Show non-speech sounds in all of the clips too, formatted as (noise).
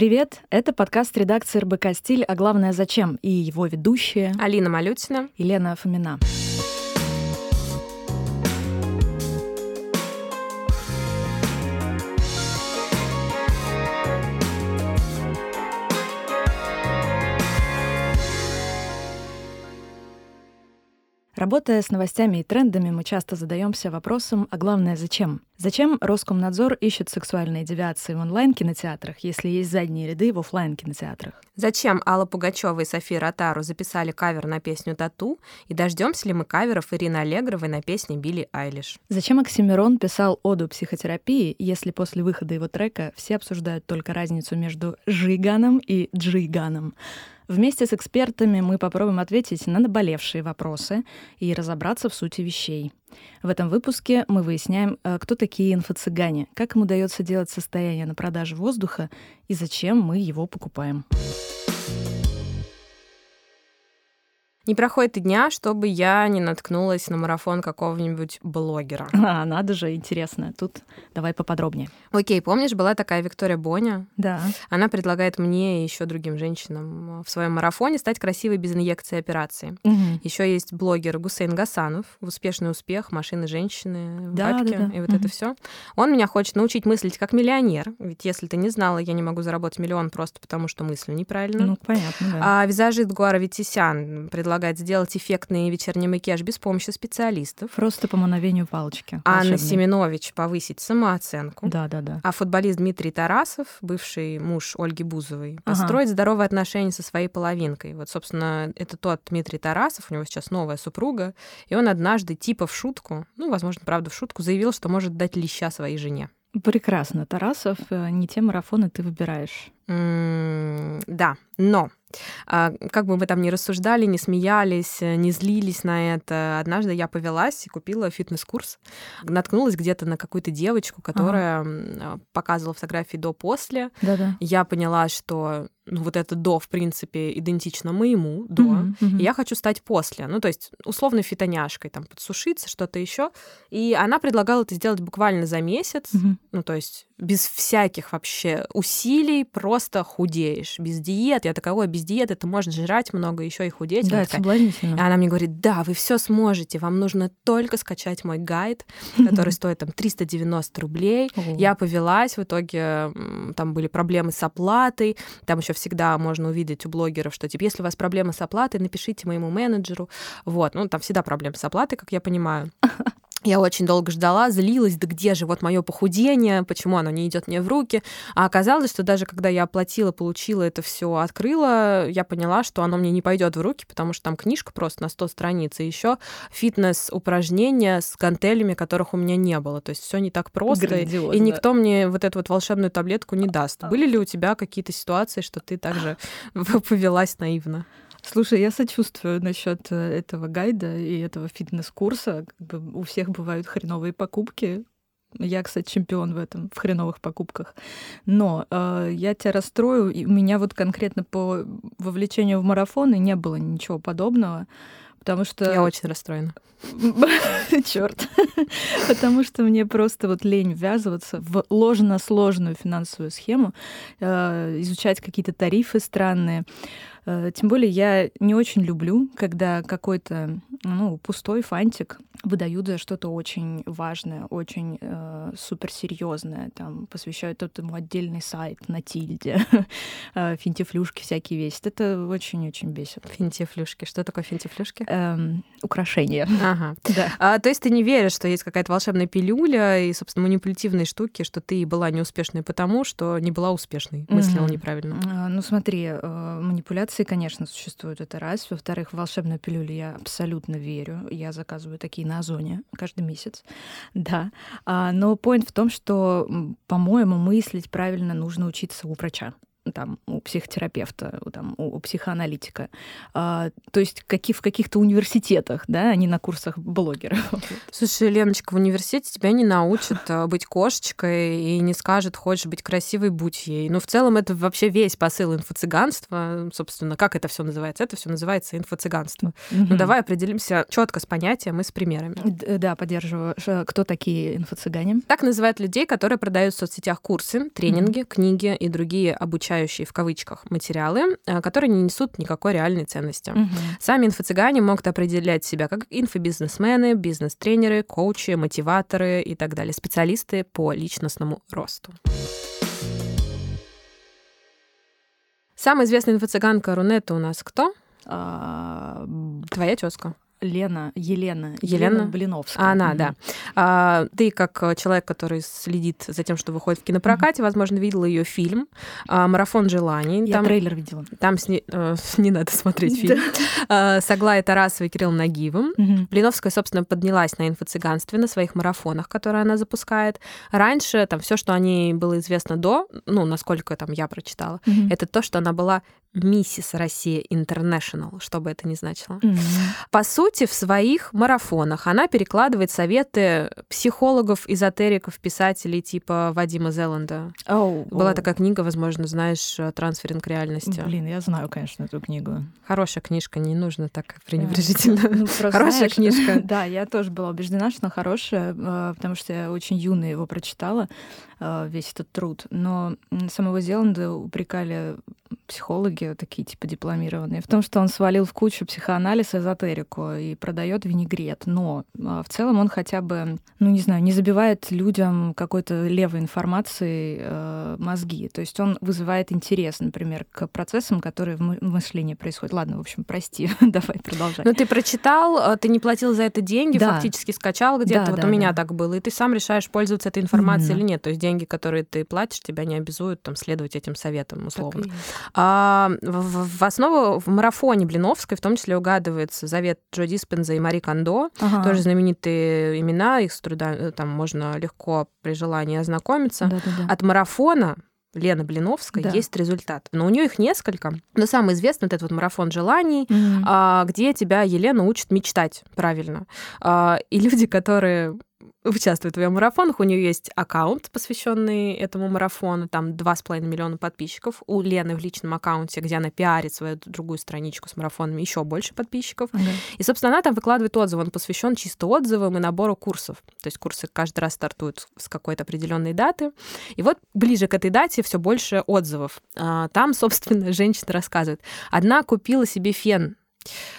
Привет! Это подкаст редакции РБК «Стиль», а главное «Зачем?» и его ведущие Алина Малютина и Лена Фомина. Работая с новостями и трендами, мы часто задаемся вопросом, а главное, зачем? Зачем Роскомнадзор ищет сексуальные девиации в онлайн-кинотеатрах, если есть задние ряды в офлайн кинотеатрах Зачем Алла Пугачева и София Ротару записали кавер на песню «Тату» и дождемся ли мы каверов Ирины Аллегровой на песне Билли Айлиш? Зачем Оксимирон писал оду психотерапии, если после выхода его трека все обсуждают только разницу между Жиганом и Джиганом? Вместе с экспертами мы попробуем ответить на наболевшие вопросы и разобраться в сути вещей. В этом выпуске мы выясняем, э, кто такие инфо-цыгане, как им удается делать состояние на продаже воздуха и зачем мы его покупаем. Не проходит и дня, чтобы я не наткнулась на марафон какого-нибудь блогера. А, надо же, интересно. Тут давай поподробнее. Окей, помнишь, была такая Виктория Боня? Да. Она предлагает мне и еще другим женщинам в своем марафоне стать красивой без инъекции операции. Угу. Еще есть блогер Гусейн Гасанов «Успешный успех», «Машины женщины», да, «Бабки» да, да. и вот угу. это все. Он меня хочет научить мыслить как миллионер. Ведь если ты не знала, я не могу заработать миллион просто потому, что мыслю неправильно. Ну, понятно, да. А визажист Гуара Витисян предлагает предлагает сделать эффектный вечерний макияж без помощи специалистов. Просто по мановению палочки. Анна Семенович повысить самооценку. Да, да, да. А футболист Дмитрий Тарасов, бывший муж Ольги Бузовой, построить ага. здоровые отношения со своей половинкой. Вот, собственно, это тот Дмитрий Тарасов, у него сейчас новая супруга, и он однажды типа в шутку, ну, возможно, правда, в шутку, заявил, что может дать леща своей жене. Прекрасно, Тарасов, э, не те марафоны ты выбираешь. Mm, да, но как бы мы там ни рассуждали, не смеялись, э, не злились на это, однажды я повелась и купила фитнес-курс. Наткнулась где-то на какую-то девочку, которая ага. показывала фотографии до-после. Да-да. Я поняла, что ну, вот это до, в принципе, идентично моему до, mm-hmm, mm-hmm. и я хочу стать после. Ну, то есть, условно, фитоняшкой, там, подсушиться, что-то еще. И она предлагала это сделать буквально за месяц, mm-hmm. ну, то есть, без всяких вообще усилий, просто худеешь, без диет. Я такая, ой, без диеты ты можешь жрать много, еще и худеть. Да, это соблазнительно. И она мне говорит, да, вы все сможете, вам нужно только скачать мой гайд, который (laughs) стоит там 390 рублей. Я повелась, в итоге там были проблемы с оплатой, там еще всегда можно увидеть у блогеров, что типа, если у вас проблемы с оплатой, напишите моему менеджеру. Вот, ну там всегда проблемы с оплатой, как я понимаю. Я очень долго ждала, злилась, да где же вот мое похудение, почему оно не идет мне в руки. А оказалось, что даже когда я оплатила, получила это все, открыла, я поняла, что оно мне не пойдет в руки, потому что там книжка просто на 100 страниц, и еще фитнес-упражнения с гантелями, которых у меня не было. То есть все не так просто, Грандиозно. и никто мне вот эту вот волшебную таблетку не даст. Были ли у тебя какие-то ситуации, что ты также (laughs) повелась наивно? Слушай, я сочувствую насчет э, этого гайда и этого фитнес-курса. Как бы у всех бывают хреновые покупки. Я, кстати, чемпион в этом, в хреновых покупках. Но э, я тебя расстрою, и у меня вот конкретно по вовлечению в марафоны не было ничего подобного. Потому что... Я очень расстроена. (laughs) Черт. (laughs) Потому что мне просто вот лень ввязываться в ложно-сложную финансовую схему, э, изучать какие-то тарифы странные. Э, тем более я не очень люблю, когда какой-то ну, пустой фантик выдают за что-то очень важное, очень э, суперсерьезное, там посвящают этому отдельный сайт на тильде, (laughs) э, финтифлюшки всякие весят. Это очень-очень бесит. Финтифлюшки. Что такое финтифлюшки? Эм, украшения. Ага. (laughs) Да. А, то есть ты не веришь, что есть какая-то волшебная пилюля и, собственно, манипулятивные штуки, что ты была неуспешной потому, что не была успешной, мыслила mm-hmm. неправильно? А, ну смотри, э, манипуляции, конечно, существуют, это раз. Во-вторых, в волшебную пилюлю я абсолютно верю. Я заказываю такие на Озоне каждый месяц. (laughs) Да. А, но point в том, что, по-моему, мыслить правильно нужно учиться у врача там, у психотерапевта, там, у, у психоаналитика. А, то есть какие, в каких-то университетах, да, а не на курсах блогеров. (laughs) Слушай, Леночка, в университете тебя не научат а, быть кошечкой и не скажет, хочешь быть красивой, будь ей. Но в целом это вообще весь посыл инфо-цыганства. Собственно, как это все называется? Это все называется инфо-цыганство. Mm-hmm. Ну давай определимся четко с понятием и с примерами. Да, поддерживаю. Кто такие инфо-цыгане? Так называют людей, которые продают в соцсетях курсы, тренинги, mm-hmm. книги и другие обучающие обучающие в кавычках материалы, э, которые не несут никакой реальной ценности. Угу. Сами инфо-цыгане могут определять себя как инфобизнесмены, бизнес-тренеры, коучи, мотиваторы и так далее, специалисты по личностному росту. Самая известная инфо-цыганка Рунета у нас кто? А... Твоя тезка. Лена, Елена, Елена, Елена Блиновская. Она, угу. да. А, ты как человек, который следит за тем, что выходит в кинопрокате, угу. возможно, видела ее фильм а, "Марафон желаний". Я там, трейлер видела. Там с не, э, не надо смотреть фильм. А, с Аглаей Тарасовой и Кириллом Нагиевым. Угу. Блиновская, собственно, поднялась на инфо-цыганстве на своих марафонах, которые она запускает. Раньше там все, что о ней было известно до, ну, насколько там я прочитала, угу. это то, что она была миссис Россия International, что бы это ни значило. Mm-hmm. По сути, в своих марафонах она перекладывает советы психологов, эзотериков, писателей типа Вадима Зеланда. Oh, Была oh. такая книга, возможно, знаешь, «Трансферинг реальности». Блин, я знаю, конечно, эту книгу. Хорошая книжка, не нужно так пренебрежительно. Ну, хорошая книжка. (laughs) Да, я тоже была убеждена, что она хорошая, э, потому что я очень юно его прочитала. Э, весь этот труд. Но самого Зеланда упрекали психологи такие типа дипломированные в том, что он свалил в кучу психоанализ, эзотерику и продает винегрет. Но а, в целом он хотя бы, ну не знаю, не забивает людям какой-то левой информацией э, мозги. То есть он вызывает интерес, например, к процессам, которые в мышлении происходят. Ладно, в общем, прости, (laughs) давай продолжай. Но ты прочитал, а, ты не платил за это деньги, да. фактически скачал где-то. Да, вот да, у меня да. так было, и ты сам решаешь, пользоваться этой информацией mm-hmm. или нет. То есть деньги, которые ты платишь, тебя не обязуют там следовать этим советам условно. А, в, в основу в марафоне Блиновской в том числе угадывается завет Джо Диспенза и Мари Кондо, ага. тоже знаменитые имена, их с труда э, там можно легко при желании ознакомиться. Да-да-да. От марафона Лена Блиновская, да. есть результат. Но у нее их несколько. Но самый известный вот этот вот марафон желаний, mm-hmm. где тебя Елена учит мечтать правильно. А, и люди, которые участвует в ее марафонах. У нее есть аккаунт, посвященный этому марафону. Там 2,5 миллиона подписчиков. У Лены в личном аккаунте, где она пиарит свою другую страничку с марафонами, еще больше подписчиков. Okay. И, собственно, она там выкладывает отзывы. Он посвящен чисто отзывам и набору курсов. То есть курсы каждый раз стартуют с какой-то определенной даты. И вот ближе к этой дате все больше отзывов. А, там, (laughs) собственно, женщина рассказывает. Одна купила себе фен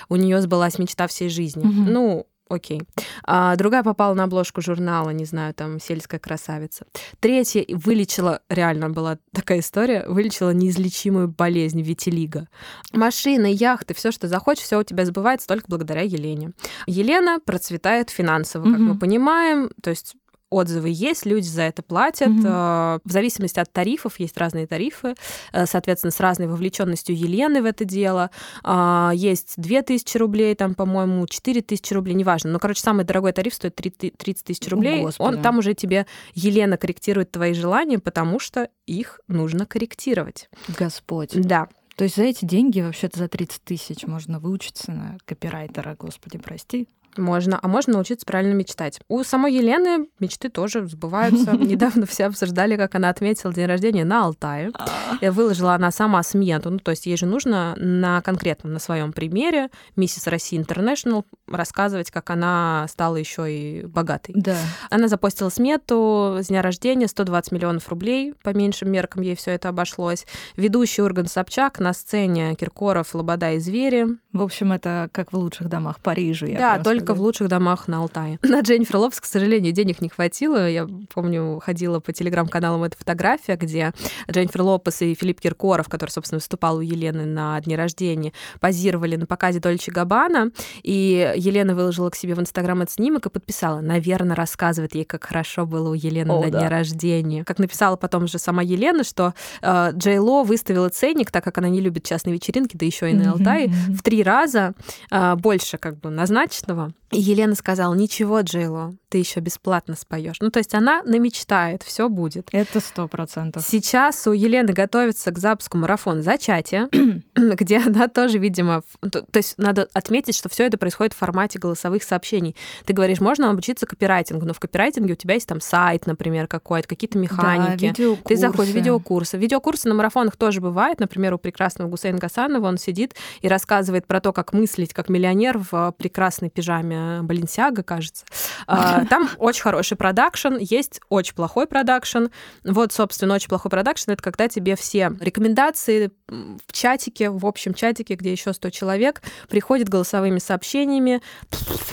у нее сбылась мечта всей жизни. Mm-hmm. Ну, окей. А, другая попала на обложку журнала, не знаю, там «Сельская красавица». Третья вылечила, реально была такая история, вылечила неизлечимую болезнь витилиго. Машины, яхты, все, что захочешь, все у тебя сбывается только благодаря Елене. Елена процветает финансово, как mm-hmm. мы понимаем, то есть отзывы есть, люди за это платят. Mm-hmm. В зависимости от тарифов есть разные тарифы, э, соответственно, с разной вовлеченностью Елены в это дело. А, есть 2000 рублей, там, по-моему, 4000 рублей, неважно. Но, короче, самый дорогой тариф стоит 30 тысяч рублей. О, Он там уже тебе Елена корректирует твои желания, потому что их нужно корректировать. Господь. Да. То есть за эти деньги, вообще-то за 30 тысяч, можно выучиться на копирайтера, господи, прости. Можно, а можно научиться правильно мечтать. У самой Елены мечты тоже сбываются. (laughs) Недавно все обсуждали, как она отметила день рождения на Алтае. А. И выложила она сама смету. Ну, то есть ей же нужно на конкретном, на своем примере миссис России Интернешнл рассказывать, как она стала еще и богатой. Да. Она запостила смету с дня рождения 120 миллионов рублей. По меньшим меркам ей все это обошлось. Ведущий Урган Собчак на сцене Киркоров, Лобода и Звери. В общем, это как в лучших домах Парижа. да, только только в лучших домах на Алтае. (laughs) На Дженнифер Лопес, к сожалению, денег не хватило. Я помню, ходила по телеграм-каналам эта фотография, где Дженнифер Лопес и Филипп Киркоров, который, собственно, выступал у Елены на дне рождения, позировали на показе Дольче Габбана, и Елена выложила к себе в Инстаграм этот снимок и подписала. Наверное, рассказывает ей, как хорошо было у Елены О, на да. дне рождения. Как написала потом же сама Елена, что э, Джей Ло выставила ценник, так как она не любит частные вечеринки, да еще и на Алтае, mm-hmm. в три раза э, больше как бы назначенного. Елена сказала, ничего, Джейло, ты еще бесплатно споешь. Ну, то есть она намечтает, все будет. Это сто процентов. Сейчас у Елены готовится к запуску марафон зачатия, (clears throat) где она тоже, видимо, то, то есть надо отметить, что все это происходит в формате голосовых сообщений. Ты говоришь, можно обучиться копирайтингу, но в копирайтинге у тебя есть там сайт, например, какой-то, какие-то механики. Да, Ты заходишь в видеокурсы. Видеокурсы на марафонах тоже бывают. Например, у прекрасного Гусейна Гасанова он сидит и рассказывает про то, как мыслить как миллионер в прекрасной пижаме Баленсиага, кажется. (laughs) Да, там очень хороший продакшн, есть очень плохой продакшн. Вот, собственно, очень плохой продакшн — это когда тебе все рекомендации в чатике, в общем чатике, где еще 100 человек, приходят голосовыми сообщениями,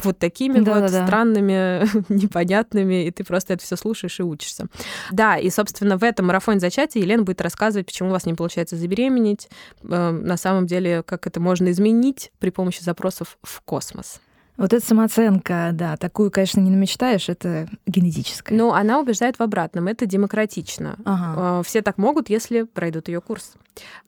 вот такими да, вот да, странными, (laughs) непонятными, и ты просто это все слушаешь и учишься. Да, и, собственно, в этом марафоне зачатия Елена будет рассказывать, почему у вас не получается забеременеть, э, на самом деле, как это можно изменить при помощи запросов в космос. Вот эта самооценка, да, такую, конечно, не намечтаешь, это генетическая. Ну, она убеждает в обратном, это демократично. Ага. Э, все так могут, если пройдут ее курс.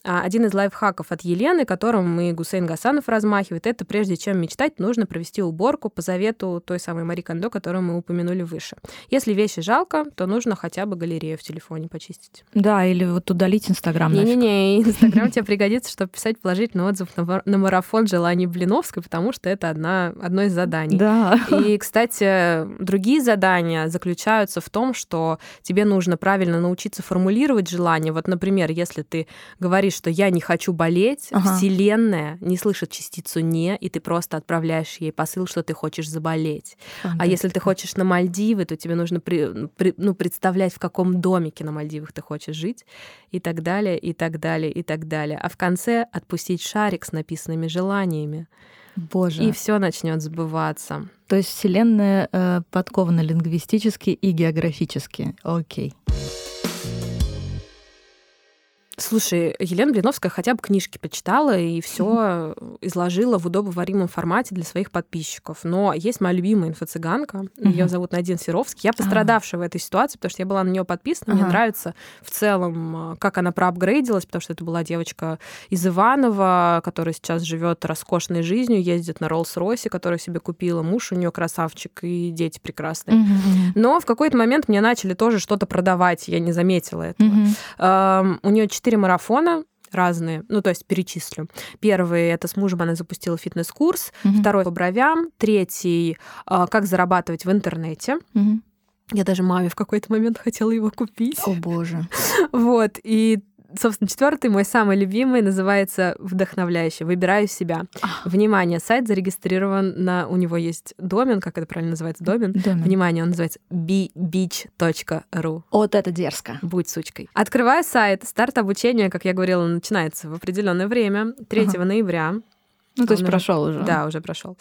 А, один из лайфхаков от Елены, которым и Гусейн Гасанов размахивает, это прежде чем мечтать, нужно провести уборку по завету той самой Мари Кондо, которую мы упомянули выше. Если вещи жалко, то нужно хотя бы галерею в телефоне почистить. Да, или вот удалить Инстаграм. Не-не-не, Инстаграм тебе пригодится, чтобы писать положительный отзыв на марафон желаний Блиновской, потому что это одна, одно одно из заданий. Да. И, кстати, другие задания заключаются в том, что тебе нужно правильно научиться формулировать желание. Вот, например, если ты говоришь, что я не хочу болеть, ага. Вселенная не слышит частицу не, и ты просто отправляешь ей посыл, что ты хочешь заболеть. А если ты хочешь на Мальдивы, то тебе нужно при, при, ну, представлять, в каком домике на Мальдивах ты хочешь жить, и так далее, и так далее, и так далее. А в конце отпустить шарик с написанными желаниями. Боже. И все начнет сбываться. То есть Вселенная э, подкована лингвистически и географически. Окей. Слушай, Елена Блиновская хотя бы книжки почитала и все изложила в удобоваримом формате для своих подписчиков. Но есть моя любимая инфо-цыганка, ее зовут Надин Серовский. Я пострадавшая в этой ситуации, потому что я была на нее подписана. Мне нравится в целом, как она проапгрейдилась, потому что это была девочка из Иванова, которая сейчас живет роскошной жизнью, ездит на Роллс-Ройсе, которую себе купила. Муж у нее красавчик и дети прекрасные. Но в какой-то момент мне начали тоже что-то продавать, я не заметила этого. У нее четыре четыре марафона разные, ну, то есть перечислю. Первый — это с мужем она запустила фитнес-курс, mm-hmm. второй — по бровям, третий — как зарабатывать в интернете. Mm-hmm. Я даже маме в какой-то момент хотела его купить. О, боже. (laughs) Вот, и собственно, четвертый, мой самый любимый, называется «Вдохновляющий». Выбираю себя. Внимание, сайт зарегистрирован на... У него есть домен, как это правильно называется, домен. домен. Внимание, он называется bbeach.ru. Вот это дерзко. Будь сучкой. Открываю сайт. Старт обучения, как я говорила, начинается в определенное время, 3 ага. ноября. Ну, то есть прошел уже. Да, уже прошел.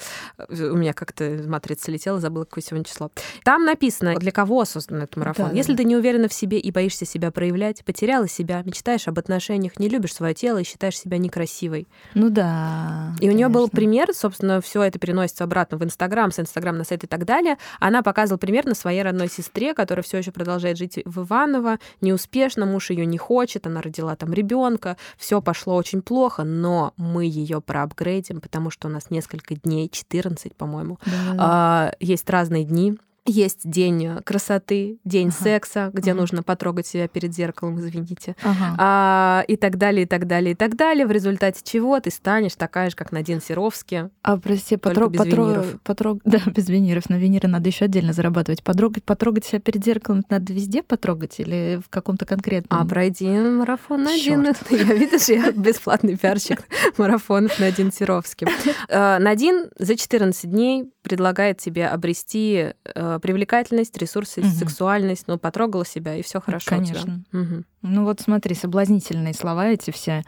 У меня как-то матрица летела, забыла, какое сегодня число. Там написано, для кого создан этот марафон. Да, Если да. ты не уверена в себе и боишься себя проявлять, потеряла себя, мечтаешь об отношениях, не любишь свое тело и считаешь себя некрасивой. Ну да. И конечно. у нее был пример, собственно, все это переносится обратно в Инстаграм, с Инстаграм на сайт и так далее. Она показывала пример на своей родной сестре, которая все еще продолжает жить в Иваново, неуспешно, муж ее не хочет, она родила там ребенка, все пошло очень плохо, но мы ее проапгрейдили этим, потому что у нас несколько дней, 14, по-моему. Да. А, есть разные дни, есть день э, красоты, день ага. секса, где ага. нужно потрогать себя перед зеркалом, извините, ага. а, и так далее, и так далее, и так далее. В результате чего ты станешь такая же, как Надин Серовский. А прости, потрог, без потрог, виниров. Потрог, (laughs) да, без виниров. На виниры надо еще отдельно зарабатывать. Потрогать, потрогать себя перед зеркалом надо везде потрогать или в каком-то конкретном? А пройди марафон Надин. (laughs) Я видишь, я бесплатный пиарщик (laughs) марафонов Надин Серовский. Э, Надин за 14 дней предлагает тебе обрести э, привлекательность, ресурсы, угу. сексуальность, ну, потрогала себя, и все хорошо. Конечно. Угу. Ну вот смотри, соблазнительные слова эти все.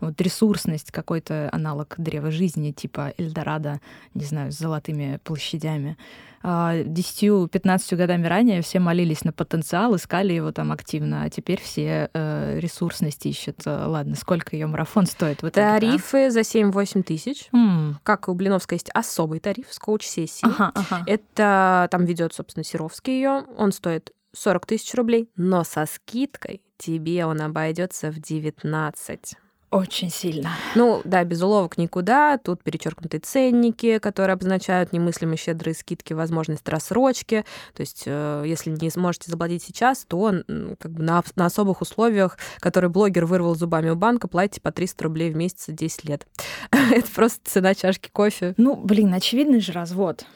Вот ресурсность, какой-то аналог древа жизни, типа Эльдорадо, не знаю, с золотыми площадями. 10-15 а, годами ранее все молились на потенциал, искали его там активно, а теперь все э, ресурсность ищут. Ладно, сколько ее марафон стоит? Вот Тарифы да? за 7-8 тысяч. Mm. Как у Блиновской есть особый тариф с коуч-сессией. Ага, ага. Это там ведет, собственно, Серовский ее. Он стоит 40 тысяч рублей, но со скидкой тебе он обойдется в 19. Очень сильно. Ну, да, без уловок никуда. Тут перечеркнутые ценники, которые обозначают немыслимые щедрые скидки, возможность рассрочки. То есть, э, если не сможете заплатить сейчас, то как бы на, на особых условиях, которые блогер вырвал зубами у банка, платите по 300 рублей в месяц 10 лет. (laughs) Это просто цена чашки кофе. Ну, блин, очевидный же развод.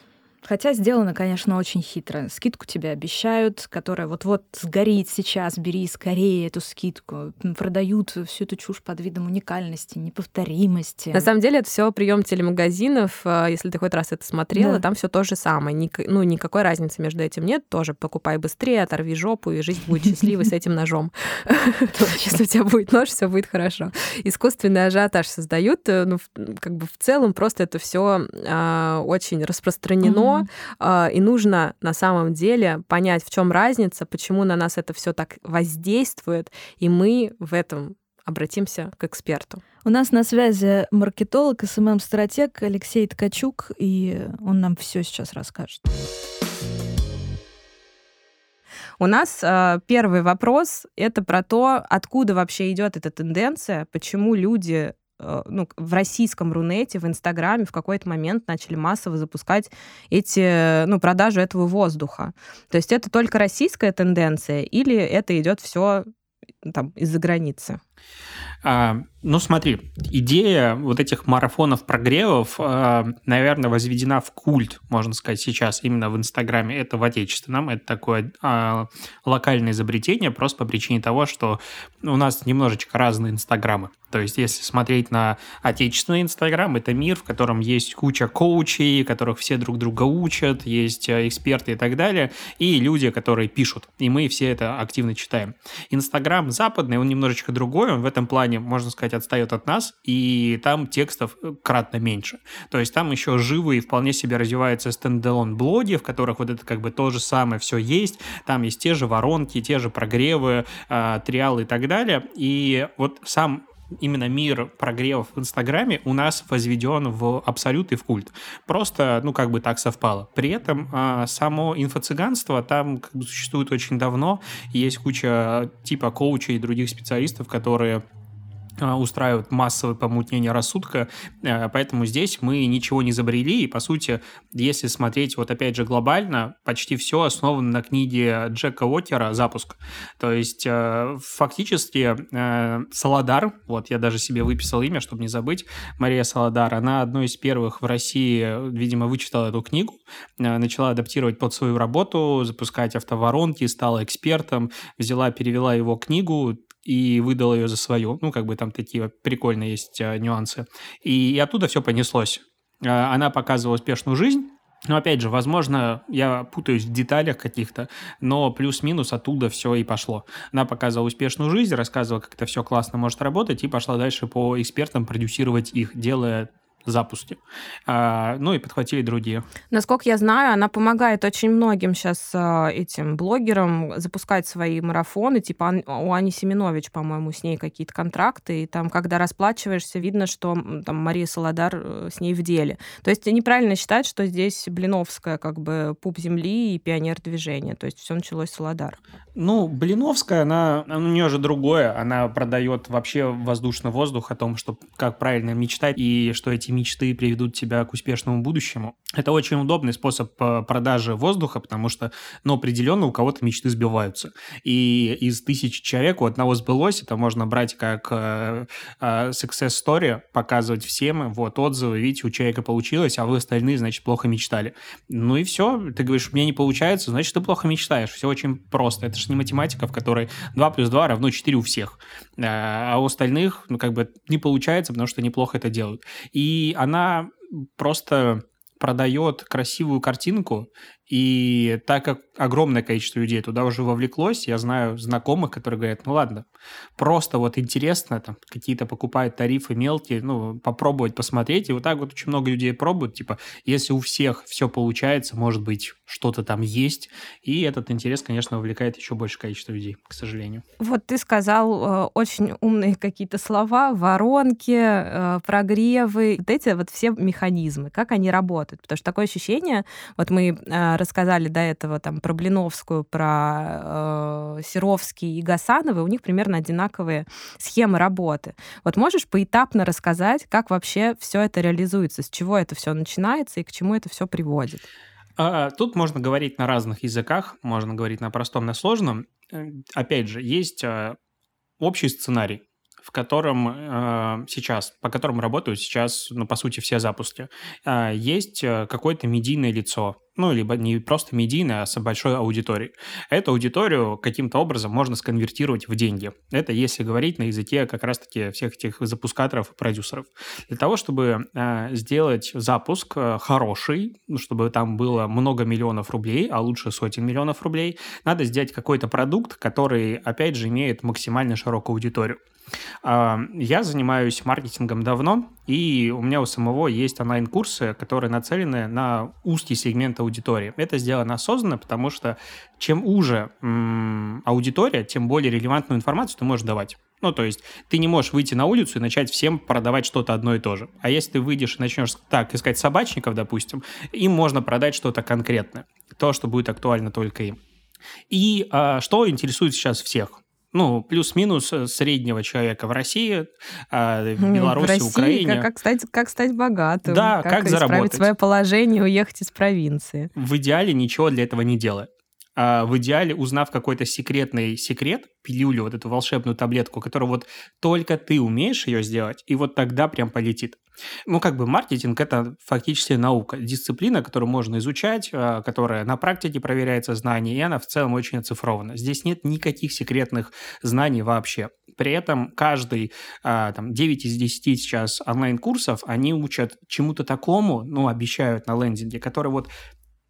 Хотя сделано, конечно, очень хитро. Скидку тебе обещают, которая вот-вот сгорит сейчас, бери скорее эту скидку. Продают всю эту чушь под видом уникальности, неповторимости. На самом деле это все прием телемагазинов. А, если ты хоть раз это смотрела, да. там все то же самое. Ник- ну, никакой разницы между этим нет. Тоже покупай быстрее, оторви жопу, и жизнь будет счастливой с этим ножом. (laughs) (laughs) Если у тебя будет нож, все будет хорошо. Искусственный ажиотаж создают. Э, ну, как бы в целом просто это все а, очень распространено, а, и нужно на самом деле понять, в чем разница, почему на нас это все так воздействует, и мы в этом обратимся к эксперту. У нас на связи маркетолог, СММ-стратег Алексей Ткачук, и он нам все сейчас расскажет. У нас э, первый вопрос это про то, откуда вообще идет эта тенденция, почему люди ну, в российском Рунете, в Инстаграме в какой-то момент начали массово запускать эти, ну, продажу этого воздуха. То есть это только российская тенденция или это идет все там из-за границы? А, ну, смотри, идея вот этих марафонов прогревов, а, наверное, возведена в культ, можно сказать, сейчас именно в Инстаграме. Это в отечественном, это такое а, локальное изобретение, просто по причине того, что у нас немножечко разные Инстаграмы. То есть, если смотреть на отечественный Инстаграм, это мир, в котором есть куча коучей, которых все друг друга учат, есть э, эксперты и так далее, и люди, которые пишут, и мы все это активно читаем. Инстаграм западный, он немножечко другой, он в этом плане, можно сказать, отстает от нас, и там текстов э, кратно меньше. То есть там еще живые и вполне себе развиваются стендалон блоги, в которых вот это как бы то же самое все есть, там есть те же воронки, те же прогревы, э, триалы и так далее, и вот сам именно мир прогревов в Инстаграме у нас возведен в абсолют и в культ. Просто, ну, как бы так совпало. При этом а, само инфо-цыганство там как бы существует очень давно. Есть куча типа коучей и других специалистов, которые а, устраивают массовое помутнение рассудка, а, поэтому здесь мы ничего не забрели, и, по сути, если смотреть вот опять же глобально, почти все основано на книге Джека Уокера «Запуск». То есть а, фактически Саладар, вот я даже себе выписал имя, чтобы не забыть, Мария Саладар, она одной из первых в России, видимо, вычитала эту книгу, начала адаптировать под свою работу, запускать автоворонки, стала экспертом, взяла, перевела его книгу, и выдал ее за свою. Ну, как бы там такие прикольные есть а, нюансы. И, и оттуда все понеслось. А, она показывала успешную жизнь, но опять же, возможно, я путаюсь в деталях каких-то, но плюс-минус оттуда все и пошло. Она показывала успешную жизнь, рассказывала, как это все классно может работать, и пошла дальше по экспертам продюсировать их, делая запуске. А, ну и подхватили другие. Насколько я знаю, она помогает очень многим сейчас а, этим блогерам запускать свои марафоны. Типа у Ани Семенович, по-моему, с ней какие-то контракты. И там, когда расплачиваешься, видно, что там Мария Солодар э, с ней в деле. То есть неправильно считать, что здесь Блиновская как бы пуп земли и пионер движения. То есть все началось с Солодар. Ну, Блиновская, она, у нее же другое. Она продает вообще воздушный воздух о том, что как правильно мечтать и что эти мечты приведут тебя к успешному будущему. Это очень удобный способ э, продажи воздуха, потому что, ну, определенно у кого-то мечты сбиваются. И из тысячи человек у одного сбылось, это можно брать как э, э, success story, показывать всем, вот, отзывы, видите, у человека получилось, а вы остальные, значит, плохо мечтали. Ну и все, ты говоришь, мне не получается, значит, ты плохо мечтаешь. Все очень просто. Это же не математика, в которой 2 плюс 2 равно 4 у всех. А у остальных, ну, как бы не получается, потому что неплохо это делают. И она просто продает красивую картинку, и так как огромное количество людей туда уже вовлеклось, я знаю знакомых, которые говорят, ну ладно, просто вот интересно, там какие-то покупают тарифы мелкие, ну, попробовать, посмотреть. И вот так вот очень много людей пробуют, типа, если у всех все получается, может быть, что-то там есть. И этот интерес, конечно, вовлекает еще больше количество людей, к сожалению. Вот ты сказал э, очень умные какие-то слова, воронки, э, прогревы, вот эти вот все механизмы, как они работают. Потому что такое ощущение, вот мы э, рассказали до этого там про Блиновскую, про э, Серовский и Гасановы, у них примерно одинаковые схемы работы. Вот можешь поэтапно рассказать, как вообще все это реализуется, с чего это все начинается и к чему это все приводит? А, тут можно говорить на разных языках, можно говорить на простом, на сложном. Э, опять же, есть а, общий сценарий, в котором э, сейчас, по которым работают сейчас, ну, по сути, все запуски, э, есть э, какое-то медийное лицо, ну, либо не просто медийное, а с большой аудиторией. Эту аудиторию каким-то образом можно сконвертировать в деньги. Это если говорить на языке как раз-таки всех этих запускаторов и продюсеров. Для того, чтобы э, сделать запуск э, хороший, ну, чтобы там было много миллионов рублей, а лучше сотен миллионов рублей, надо сделать какой-то продукт, который, опять же, имеет максимально широкую аудиторию. А, я занимаюсь маркетингом давно, и у меня у самого есть онлайн-курсы, которые нацелены на узкий сегмент аудитории. Это сделано осознанно, потому что чем уже аудитория, тем более релевантную информацию ты можешь давать. Ну, то есть ты не можешь выйти на улицу и начать всем продавать что-то одно и то же. А если ты выйдешь и начнешь так искать собачников, допустим, им можно продать что-то конкретное. То, что будет актуально только им. И а, что интересует сейчас всех? Ну, плюс-минус э, среднего человека в России, а, в Беларуси, в России, Украине. Как, как, стать, как стать богатым, да, как, как заработать. свое положение, уехать из провинции. В идеале ничего для этого не делая. А в идеале, узнав какой-то секретный секрет, пилюлю, вот эту волшебную таблетку, которую вот только ты умеешь ее сделать, и вот тогда прям полетит. Ну, как бы маркетинг – это фактически наука, дисциплина, которую можно изучать, а, которая на практике проверяется знания, и она в целом очень оцифрована. Здесь нет никаких секретных знаний вообще. При этом каждый, а, там, 9 из 10 сейчас онлайн-курсов, они учат чему-то такому, ну, обещают на лендинге, который вот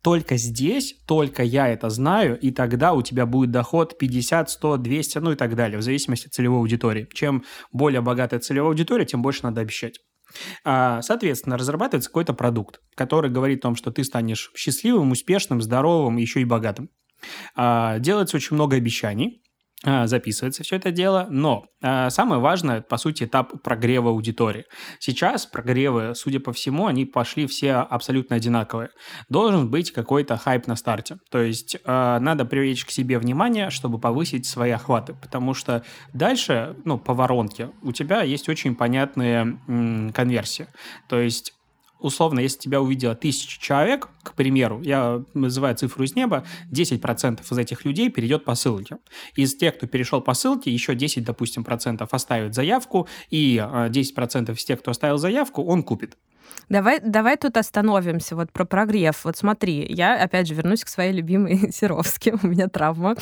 только здесь, только я это знаю, и тогда у тебя будет доход 50, 100, 200, ну и так далее, в зависимости от целевой аудитории. Чем более богатая целевая аудитория, тем больше надо обещать. А, соответственно, разрабатывается какой-то продукт, который говорит о том, что ты станешь счастливым, успешным, здоровым, еще и богатым. А, делается очень много обещаний, записывается все это дело, но э, самое важное, по сути, этап прогрева аудитории. Сейчас прогревы, судя по всему, они пошли все абсолютно одинаковые. Должен быть какой-то хайп на старте, то есть э, надо привлечь к себе внимание, чтобы повысить свои охваты, потому что дальше, ну, по воронке, у тебя есть очень понятные м, конверсии, то есть условно, если тебя увидела тысяча человек, к примеру, я называю цифру из неба, 10% из этих людей перейдет по ссылке. Из тех, кто перешел по ссылке, еще 10, допустим, процентов оставит заявку, и 10% а, из тех, кто оставил заявку, он купит. Давай, давай тут остановимся вот про прогрев. Вот смотри, я опять же вернусь к своей любимой (laughs) Серовске, у меня травма.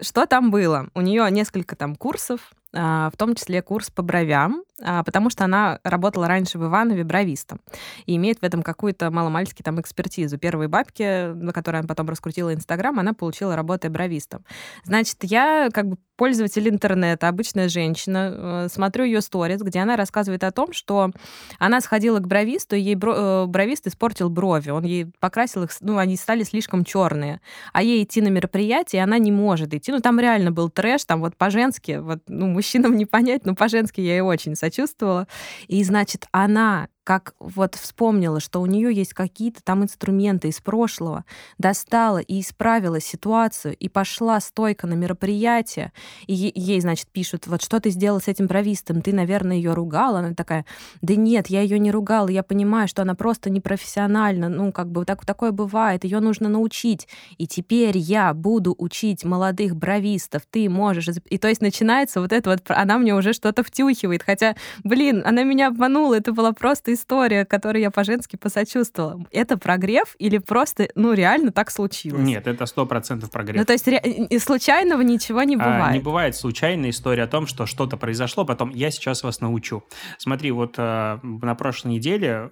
Что там было? У нее несколько там курсов, а, в том числе курс по бровям, потому что она работала раньше в Иванове бровистом и имеет в этом какую-то маломальски там экспертизу. Первые бабки, на которые она потом раскрутила Инстаграм, она получила работой бровистом. Значит, я как бы пользователь интернета, обычная женщина, э, смотрю ее сторис, где она рассказывает о том, что она сходила к бровисту, и ей э, бровист испортил брови, он ей покрасил их, ну, они стали слишком черные, а ей идти на мероприятие она не может идти, ну, там реально был трэш, там вот по-женски, вот, ну, мужчинам (laughs) не понять, но по-женски я ей очень сочувствовала. И, значит, она как вот вспомнила, что у нее есть какие-то там инструменты из прошлого, достала и исправила ситуацию, и пошла стойко на мероприятие, и ей, значит, пишут, вот что ты сделала с этим бровистом, ты, наверное, ее ругала. Она такая, да нет, я ее не ругала, я понимаю, что она просто непрофессиональна, ну, как бы так, такое бывает, ее нужно научить. И теперь я буду учить молодых бровистов, ты можешь... И то есть начинается вот это вот, она мне уже что-то втюхивает, хотя, блин, она меня обманула, это была просто история, которой я по-женски посочувствовала. Это прогрев или просто, ну, реально так случилось? Нет, это сто процентов прогрев. Ну, то есть ре- случайного ничего не бывает? А, не бывает случайной истории о том, что что-то произошло, потом я сейчас вас научу. Смотри, вот э, на прошлой неделе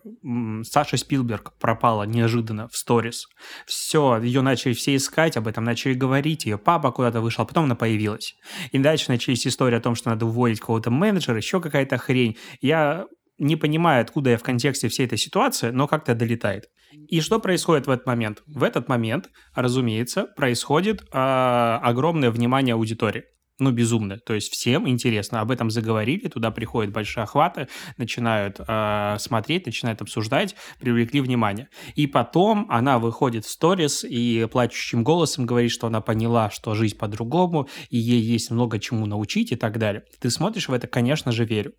Саша Спилберг пропала неожиданно в сторис. Все, ее начали все искать, об этом начали говорить, ее папа куда-то вышел, а потом она появилась. И дальше начались истории о том, что надо уволить кого-то менеджера, еще какая-то хрень. Я не понимая, откуда я в контексте всей этой ситуации, но как-то долетает. И что происходит в этот момент? В этот момент, разумеется, происходит э, огромное внимание аудитории ну, безумно. То есть всем интересно. Об этом заговорили, туда приходят большие охваты, начинают э, смотреть, начинают обсуждать, привлекли внимание. И потом она выходит в сторис и плачущим голосом говорит, что она поняла, что жизнь по-другому, и ей есть много чему научить и так далее. Ты смотришь в это, конечно же, верю.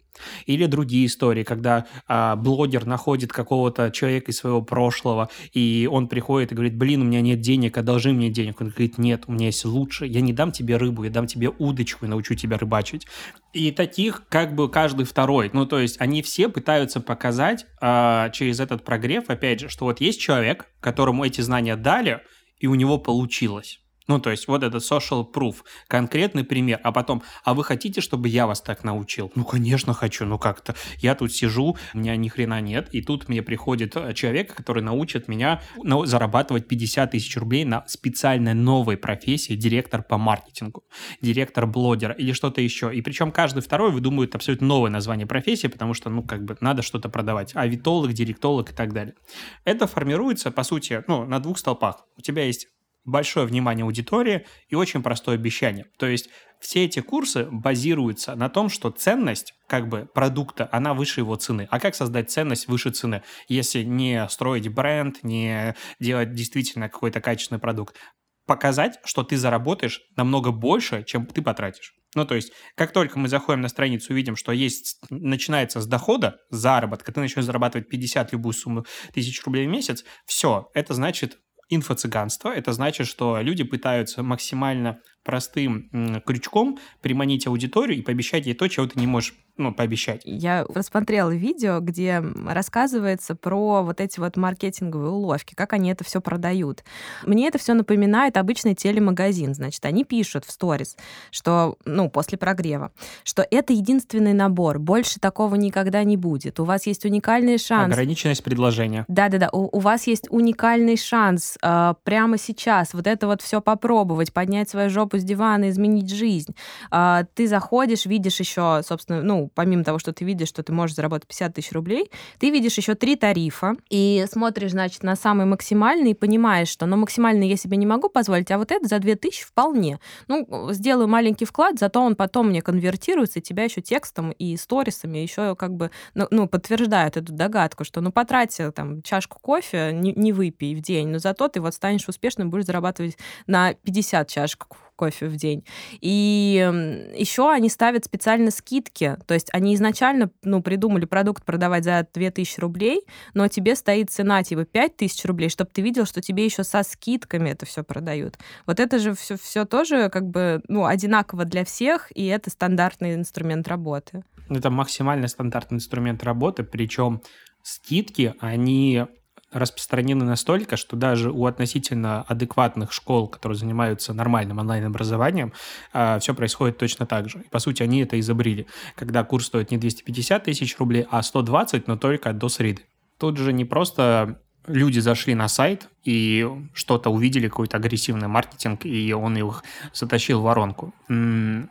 Или другие истории, когда э, блогер находит какого-то человека из своего прошлого, и он приходит и говорит, блин, у меня нет денег, одолжи мне денег. Он говорит, нет, у меня есть лучше, я не дам тебе рыбу, я дам тебе удочку, удочку и научу тебя рыбачить. И таких как бы каждый второй. Ну, то есть они все пытаются показать э, через этот прогрев, опять же, что вот есть человек, которому эти знания дали, и у него получилось. Ну, то есть вот этот social proof, конкретный пример, а потом, а вы хотите, чтобы я вас так научил? Ну, конечно, хочу, ну как-то. Я тут сижу, у меня ни хрена нет, и тут мне приходит э, человек, который научит меня ну, зарабатывать 50 тысяч рублей на специальной новой профессии директор по маркетингу, директор блогера или что-то еще. И причем каждый второй выдумывает абсолютно новое название профессии, потому что, ну, как бы надо что-то продавать. Авитолог, директолог и так далее. Это формируется, по сути, ну, на двух столпах. У тебя есть большое внимание аудитории и очень простое обещание. То есть все эти курсы базируются на том, что ценность как бы продукта, она выше его цены. А как создать ценность выше цены, если не строить бренд, не делать действительно какой-то качественный продукт? Показать, что ты заработаешь намного больше, чем ты потратишь. Ну, то есть, как только мы заходим на страницу, увидим, что есть, начинается с дохода, заработка, ты начнешь зарабатывать 50 любую сумму тысяч рублей в месяц, все, это значит инфо-цыганство. Это значит, что люди пытаются максимально простым крючком приманить аудиторию и пообещать ей то, чего ты не можешь ну, пообещать. Я рассмотрела видео, где рассказывается про вот эти вот маркетинговые уловки, как они это все продают. Мне это все напоминает обычный телемагазин. Значит, они пишут в сторис, что, ну, после прогрева, что это единственный набор, больше такого никогда не будет. У вас есть уникальный шанс. Ограниченность предложения. Да-да-да, у, у вас есть уникальный шанс э, прямо сейчас вот это вот все попробовать, поднять свою жопу жопу с дивана, изменить жизнь. А, ты заходишь, видишь еще, собственно, ну, помимо того, что ты видишь, что ты можешь заработать 50 тысяч рублей, ты видишь еще три тарифа и смотришь, значит, на самый максимальный и понимаешь, что, ну, максимальный я себе не могу позволить, а вот это за 2000 вполне. Ну, сделаю маленький вклад, зато он потом мне конвертируется, и тебя еще текстом и сторисами еще как бы, ну, ну подтверждают эту догадку, что, ну, потрати там чашку кофе, не, не выпей в день, но зато ты вот станешь успешным, будешь зарабатывать на 50 чашек кофе в день. И еще они ставят специально скидки. То есть они изначально ну, придумали продукт продавать за 2000 рублей, но тебе стоит цена типа 5000 рублей, чтобы ты видел, что тебе еще со скидками это все продают. Вот это же все, все тоже как бы ну, одинаково для всех, и это стандартный инструмент работы. Это максимально стандартный инструмент работы, причем скидки, они распространены настолько, что даже у относительно адекватных школ, которые занимаются нормальным онлайн-образованием, а, все происходит точно так же. По сути, они это изобрели, когда курс стоит не 250 тысяч рублей, а 120, но только до среды. Тут же не просто люди зашли на сайт и что-то увидели, какой-то агрессивный маркетинг, и он их затащил в воронку.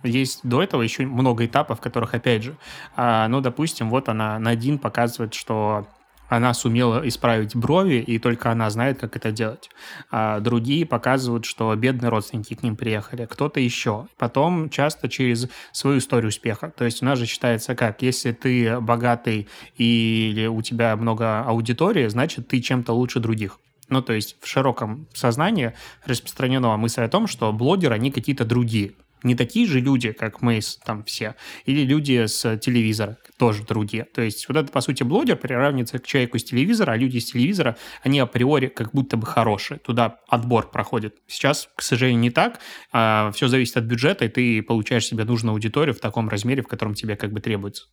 Есть до этого еще много этапов, в которых, опять же, а, ну, допустим, вот она на один показывает, что она сумела исправить брови, и только она знает, как это делать. А другие показывают, что бедные родственники к ним приехали, кто-то еще. Потом часто через свою историю успеха. То есть у нас же считается как, если ты богатый или у тебя много аудитории, значит, ты чем-то лучше других. Ну, то есть в широком сознании распространена мысль о том, что блогеры, они какие-то другие не такие же люди, как мы там все, или люди с телевизора тоже другие. То есть вот это, по сути, блогер приравнивается к человеку с телевизора, а люди с телевизора, они априори как будто бы хорошие. Туда отбор проходит. Сейчас, к сожалению, не так. А, все зависит от бюджета, и ты получаешь себе нужную аудиторию в таком размере, в котором тебе как бы требуется.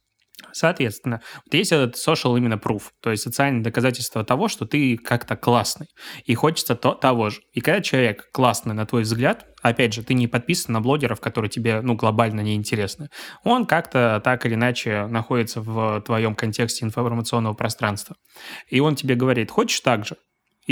Соответственно, вот есть этот social именно proof, то есть социальное доказательство того, что ты как-то классный, и хочется то, того же. И когда человек классный, на твой взгляд, опять же, ты не подписан на блогеров, которые тебе, ну, глобально неинтересны, он как-то так или иначе находится в твоем контексте информационного пространства. И он тебе говорит, хочешь так же?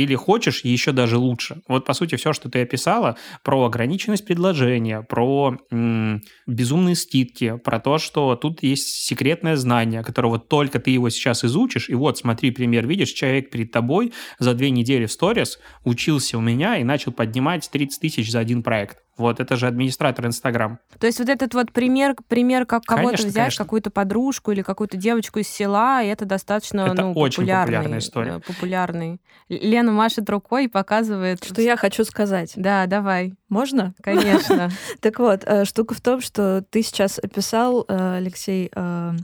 Или хочешь еще даже лучше. Вот, по сути, все, что ты описала про ограниченность предложения, про м- безумные скидки, про то, что тут есть секретное знание, которого только ты его сейчас изучишь, и вот, смотри, пример, видишь, человек перед тобой за две недели в сторис учился у меня и начал поднимать 30 тысяч за один проект. Вот, это же администратор Инстаграм. То есть вот этот вот пример, пример как кого-то взять, какую-то подружку или какую-то девочку из села, и это достаточно это ну, очень популярный, популярная история. Э, популярный. Лена машет рукой и показывает... Что я хочу сказать. Да, давай. Можно? (laughs) (laughs) Конечно. Так вот, э, штука в том, что ты сейчас описал, э, Алексей,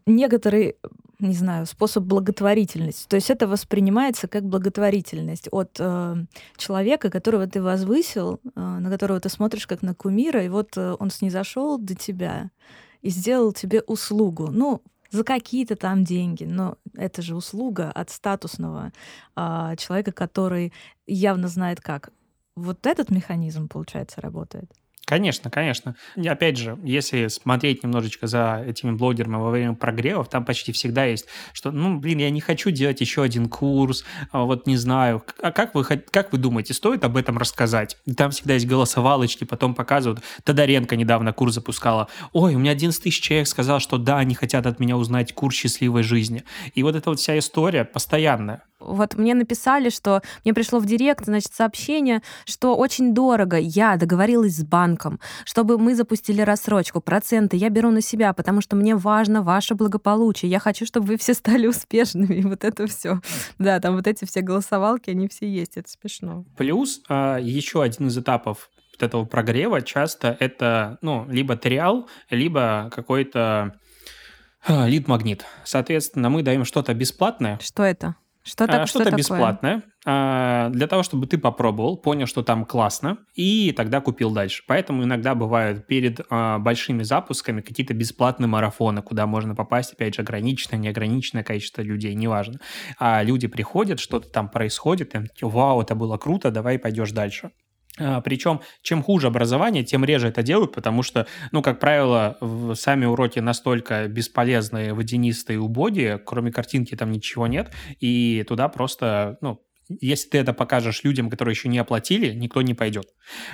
некоторый не знаю, способ благотворительности. То есть это воспринимается как благотворительность от э, человека, которого ты возвысил, э, на которого ты смотришь как на кумира, и вот э, он снизошел до тебя и сделал тебе услугу. Ну, за какие-то там деньги, но это же услуга от статусного э, человека, который явно знает как. Вот этот механизм, получается, работает. Конечно, конечно. И опять же, если смотреть немножечко за этими блогерами во время прогревов, там почти всегда есть, что, ну, блин, я не хочу делать еще один курс, а вот не знаю. А как вы, как вы думаете, стоит об этом рассказать? И там всегда есть голосовалочки, потом показывают. Тодоренко недавно курс запускала. Ой, у меня 11 тысяч человек сказал, что да, они хотят от меня узнать курс счастливой жизни. И вот эта вот вся история постоянная. Вот мне написали, что мне пришло в директ, значит, сообщение, что очень дорого. Я договорилась с банком, чтобы мы запустили рассрочку, проценты я беру на себя, потому что мне важно ваше благополучие. Я хочу, чтобы вы все стали успешными. И вот это все. Да, там вот эти все голосовалки, они все есть. Это смешно. Плюс а, еще один из этапов вот этого прогрева часто это, ну, либо триал, либо какой-то а, лид-магнит. Соответственно, мы даем что-то бесплатное. Что это? Что, так, а, что-то что бесплатное, а, для того, чтобы ты попробовал, понял, что там классно, и тогда купил дальше. Поэтому иногда бывают перед а, большими запусками какие-то бесплатные марафоны, куда можно попасть, опять же, ограниченное, неограниченное количество людей, неважно. А люди приходят, что-то там происходит, и вау, это было круто, давай пойдешь дальше. А, Причем, чем хуже образование, тем реже это делают, потому что, ну, как правило, сами уроки настолько бесполезные, водянистые, убогие, кроме картинки там ничего нет, и туда просто, ну, если ты это покажешь людям, которые еще не оплатили, никто не пойдет.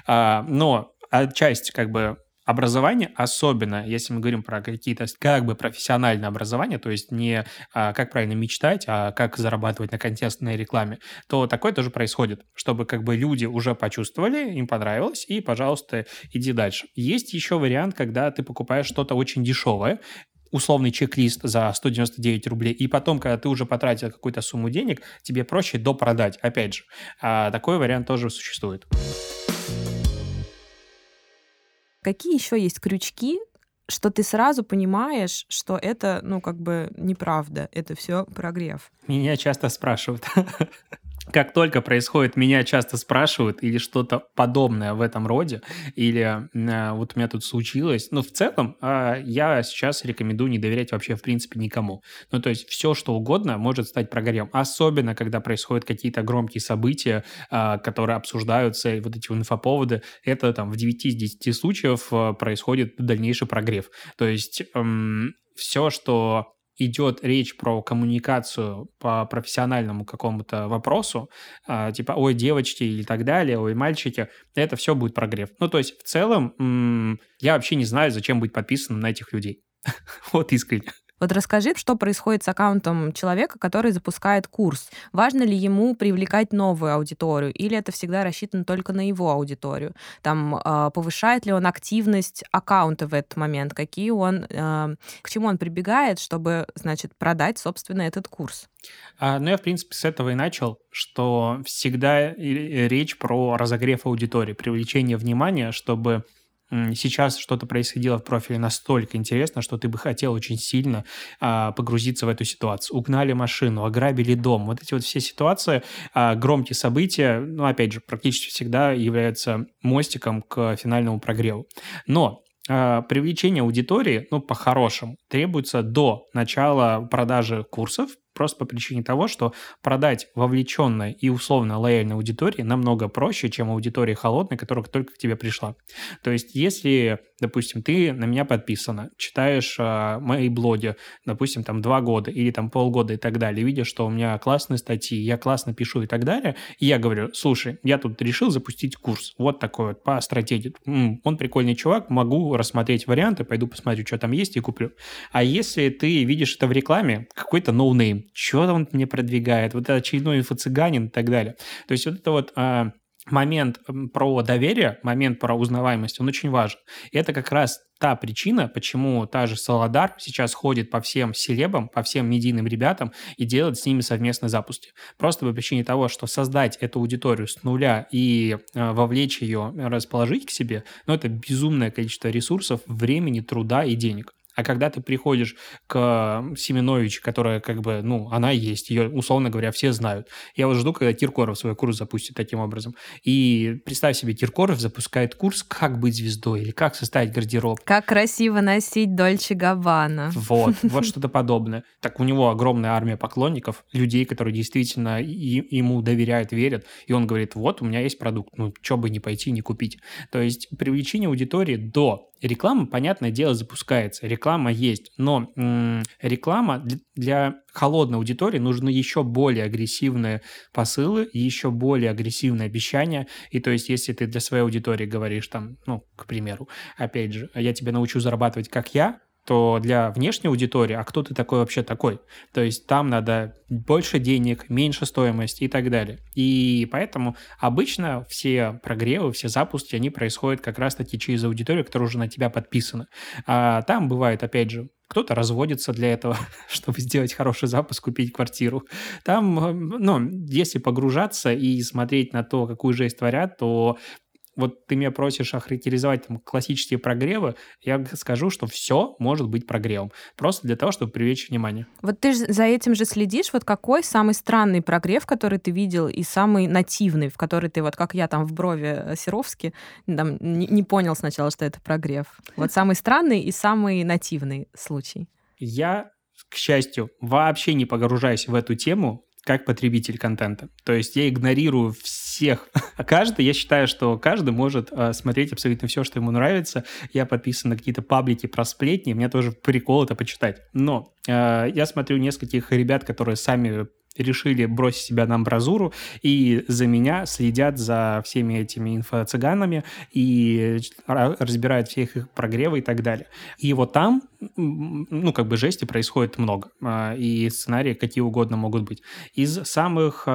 А, но часть, как бы, образование, особенно если мы говорим про какие-то как бы профессиональное образование, то есть не а, как правильно мечтать, а как зарабатывать на контекстной рекламе, то такое тоже происходит, чтобы как бы люди уже почувствовали, им понравилось, и, пожалуйста, иди дальше. Есть еще вариант, когда ты покупаешь что-то очень дешевое, условный чек-лист за 199 рублей, и потом, когда ты уже потратил какую-то сумму денег, тебе проще допродать, опять же. А такой вариант тоже существует. Какие еще есть крючки, что ты сразу понимаешь, что это, ну, как бы неправда, это все прогрев. Меня часто спрашивают. (laughs) как только происходит, меня часто спрашивают или что-то подобное в этом роде, или э, вот у меня тут случилось. Но в целом э, я сейчас рекомендую не доверять вообще в принципе никому. Ну, то есть все, что угодно может стать прогорем. Особенно, когда происходят какие-то громкие события, э, которые обсуждаются, и вот эти инфоповоды, это там в 9 из 10 случаев э, происходит дальнейший прогрев. То есть эм, все, что идет речь про коммуникацию по профессиональному какому-то вопросу, э, типа ой, девочки или так далее, ой, мальчики, это все будет прогрев. Ну, то есть в целом я вообще не знаю, зачем быть подписанным на этих людей. (laughs) вот искренне. Вот расскажи, что происходит с аккаунтом человека, который запускает курс. Важно ли ему привлекать новую аудиторию, или это всегда рассчитано только на его аудиторию? Там э, повышает ли он активность аккаунта в этот момент? Какие он, э, к чему он прибегает, чтобы, значит, продать, собственно, этот курс? А, ну, я, в принципе, с этого и начал, что всегда речь про разогрев аудитории, привлечение внимания, чтобы сейчас что-то происходило в профиле настолько интересно, что ты бы хотел очень сильно а, погрузиться в эту ситуацию. Угнали машину, ограбили дом. Вот эти вот все ситуации, а, громкие события, ну, опять же, практически всегда являются мостиком к финальному прогреву. Но а, привлечение аудитории, ну, по-хорошему, требуется до начала продажи курсов, просто по причине того, что продать вовлеченной и условно лояльной аудитории намного проще, чем аудитории холодной, которая только к тебе пришла. То есть, если, допустим, ты на меня подписана, читаешь э, мои блоги, допустим, там два года или там полгода и так далее, видишь, что у меня классные статьи, я классно пишу и так далее, и я говорю, слушай, я тут решил запустить курс, вот такой вот по стратегии. М-м, он прикольный чувак, могу рассмотреть варианты, пойду посмотрю, что там есть и куплю. А если ты видишь это в рекламе, какой-то ноунейм, что он мне продвигает, вот очередной инфо-цыганин и так далее. То есть вот это вот а, момент про доверие, момент про узнаваемость, он очень важен. И это как раз та причина, почему та же Солодар сейчас ходит по всем селебам, по всем медийным ребятам и делает с ними совместные запуски. Просто по причине того, что создать эту аудиторию с нуля и э, вовлечь ее, расположить к себе, ну, это безумное количество ресурсов, времени, труда и денег. А когда ты приходишь к Семенович, которая как бы, ну, она есть, ее, условно говоря, все знают. Я вот жду, когда Киркоров свой курс запустит таким образом. И представь себе, Киркоров запускает курс «Как быть звездой» или «Как составить гардероб». Как красиво носить Дольче Габбана. Вот, (laughs) вот что-то подобное. Так у него огромная армия поклонников, людей, которые действительно ему доверяют, верят. И он говорит, вот, у меня есть продукт, ну, что бы не пойти, не купить. То есть привлечение аудитории до Реклама, понятное дело, запускается, реклама есть, но м- реклама для, для холодной аудитории нужны еще более агрессивные посылы еще более агрессивные обещания. И то есть, если ты для своей аудитории говоришь там, ну, к примеру, опять же, я тебя научу зарабатывать как я, то для внешней аудитории, а кто ты такой вообще такой? То есть там надо больше денег, меньше стоимость и так далее. И поэтому обычно все прогревы, все запуски, они происходят как раз-таки через аудиторию, которая уже на тебя подписана. А там бывает, опять же, кто-то разводится для этого, (laughs) чтобы сделать хороший запуск, купить квартиру. Там, ну, если погружаться и смотреть на то, какую жесть творят, то вот ты меня просишь охарактеризовать там, классические прогревы, я скажу, что все может быть прогревом. Просто для того, чтобы привлечь внимание. Вот ты же за этим же следишь. Вот какой самый странный прогрев, который ты видел, и самый нативный, в который ты, вот как я там в брови э, Серовски, там, не, не понял сначала, что это прогрев. Вот самый странный и самый нативный случай. Я к счастью, вообще не погружаюсь в эту тему, как потребитель контента. То есть я игнорирую всех. (laughs) Каждый, я считаю, что каждый может э, смотреть абсолютно все, что ему нравится. Я подписан на какие-то паблики про сплетни, мне тоже прикол это почитать. Но э, я смотрю нескольких ребят, которые сами решили бросить себя на амбразуру и за меня следят за всеми этими инфо-цыганами и разбирают всех их прогревы и так далее. И вот там, ну, как бы жести происходит много, и сценарии какие угодно могут быть. Из самых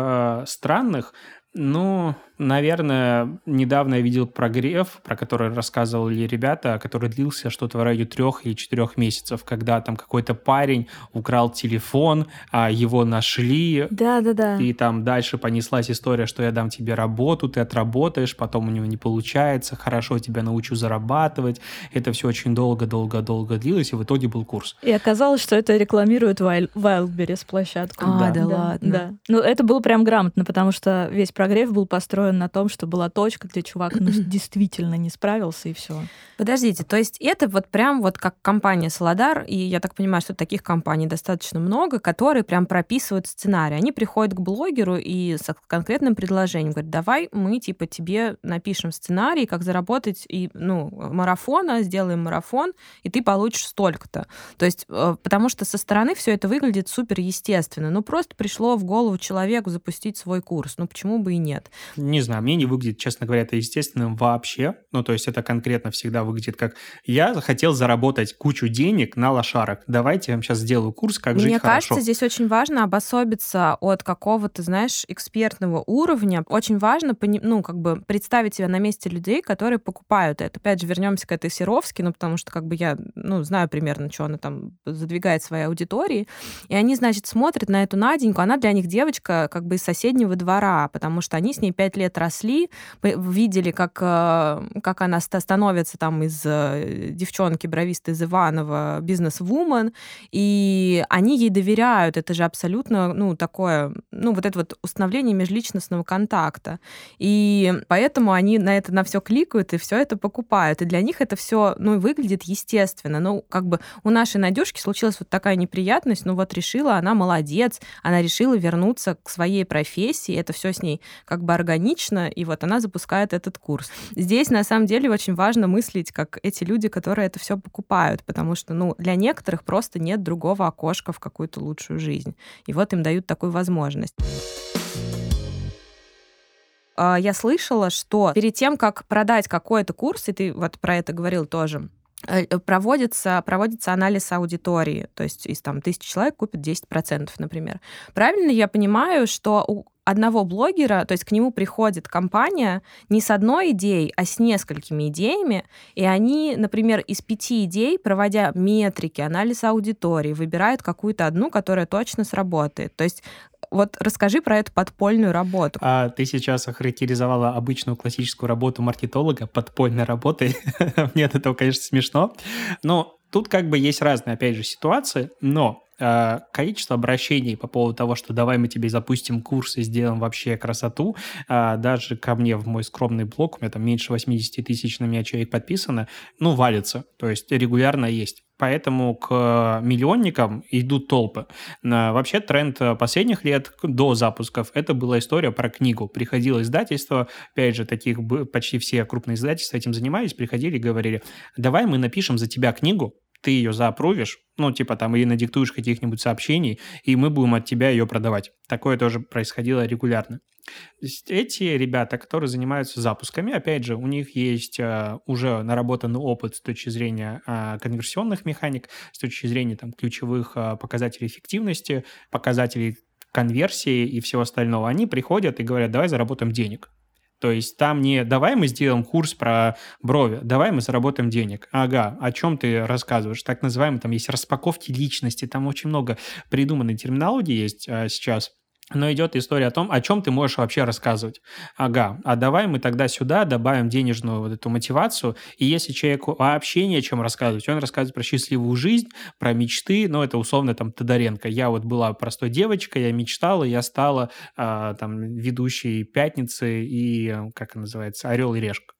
странных, ну, Наверное, недавно я видел прогрев, про который рассказывали ребята, который длился что-то в районе трех или четырех месяцев, когда там какой-то парень украл телефон, а его нашли. Да, да, да. И там дальше понеслась история, что я дам тебе работу, ты отработаешь, потом у него не получается, хорошо тебя научу зарабатывать. Это все очень долго-долго-долго длилось, и в итоге был курс. И оказалось, что это рекламирует Wildberries площадку. А, да, да ладно. Да. Ну, это было прям грамотно, потому что весь прогрев был построен построен на том, что была точка, где чувак ну, (clears throat) действительно не справился, и все. Подождите, то есть это вот прям вот как компания Солодар, и я так понимаю, что таких компаний достаточно много, которые прям прописывают сценарий. Они приходят к блогеру и с конкретным предложением говорят, давай мы типа тебе напишем сценарий, как заработать и ну марафона, сделаем марафон, и ты получишь столько-то. То есть э, потому что со стороны все это выглядит супер естественно. Ну просто пришло в голову человеку запустить свой курс. Ну почему бы и нет? Не знаю, мне не выглядит, честно говоря, это естественным вообще. Ну, то есть это конкретно всегда выглядит как «я хотел заработать кучу денег на лошарок, давайте я вам сейчас сделаю курс, как Мне жить Мне кажется, хорошо». здесь очень важно обособиться от какого-то, знаешь, экспертного уровня. Очень важно, ну, как бы представить себя на месте людей, которые покупают это. Опять же, вернемся к этой Серовски, ну, потому что как бы я, ну, знаю примерно, что она там задвигает своей аудитории, и они, значит, смотрят на эту Наденьку, она для них девочка как бы из соседнего двора, потому что они с ней пять лет лет росли, видели, как, э, как она становится там из э, девчонки бровисты из Иванова бизнес-вумен, и они ей доверяют. Это же абсолютно, ну, такое, ну, вот это вот установление межличностного контакта. И поэтому они на это на все кликают и все это покупают. И для них это все, ну, выглядит естественно. Ну, как бы у нашей Надюшки случилась вот такая неприятность, ну, вот решила, она молодец, она решила вернуться к своей профессии, это все с ней как бы органично органично, и вот она запускает этот курс. Здесь, на самом деле, очень важно мыслить, как эти люди, которые это все покупают, потому что, ну, для некоторых просто нет другого окошка в какую-то лучшую жизнь. И вот им дают такую возможность а, я слышала, что перед тем, как продать какой-то курс, и ты вот про это говорил тоже, э, проводится, проводится анализ аудитории, то есть из там тысячи человек купят 10%, например. Правильно я понимаю, что у одного блогера, то есть к нему приходит компания не с одной идеей, а с несколькими идеями, и они, например, из пяти идей, проводя метрики, анализ аудитории, выбирают какую-то одну, которая точно сработает. То есть вот расскажи про эту подпольную работу. А ты сейчас охарактеризовала обычную классическую работу маркетолога подпольной работой. (laughs) Мне от этого, конечно, смешно. Но Тут как бы есть разные, опять же, ситуации, но количество обращений по поводу того, что давай мы тебе запустим курс и сделаем вообще красоту, э, даже ко мне в мой скромный блог, у меня там меньше 80 тысяч на меня человек подписано, ну, валится. То есть регулярно есть. Поэтому к миллионникам идут толпы. Вообще тренд последних лет до запусков это была история про книгу. Приходило издательство, опять же, таких почти все крупные издательства этим занимались, приходили и говорили, давай мы напишем за тебя книгу, ты ее заапрувишь, ну, типа там, или надиктуешь каких-нибудь сообщений, и мы будем от тебя ее продавать. Такое тоже происходило регулярно. Эти ребята, которые занимаются запусками, опять же, у них есть uh, уже наработанный опыт с точки зрения uh, конверсионных механик, с точки зрения там, ключевых uh, показателей эффективности, показателей конверсии и всего остального. Они приходят и говорят, давай заработаем денег. То есть там не давай мы сделаем курс про брови, давай мы заработаем денег. Ага, о чем ты рассказываешь? Так называемые, там есть распаковки личности, там очень много придуманной терминологии есть а, сейчас. Но идет история о том, о чем ты можешь вообще рассказывать. Ага, а давай мы тогда сюда добавим денежную вот эту мотивацию, и если человеку вообще не о чем рассказывать, он рассказывает про счастливую жизнь, про мечты, ну, это условно там Тодоренко. Я вот была простой девочкой, я мечтала, я стала э, там ведущей «Пятницы» и, как это называется, «Орел и решка».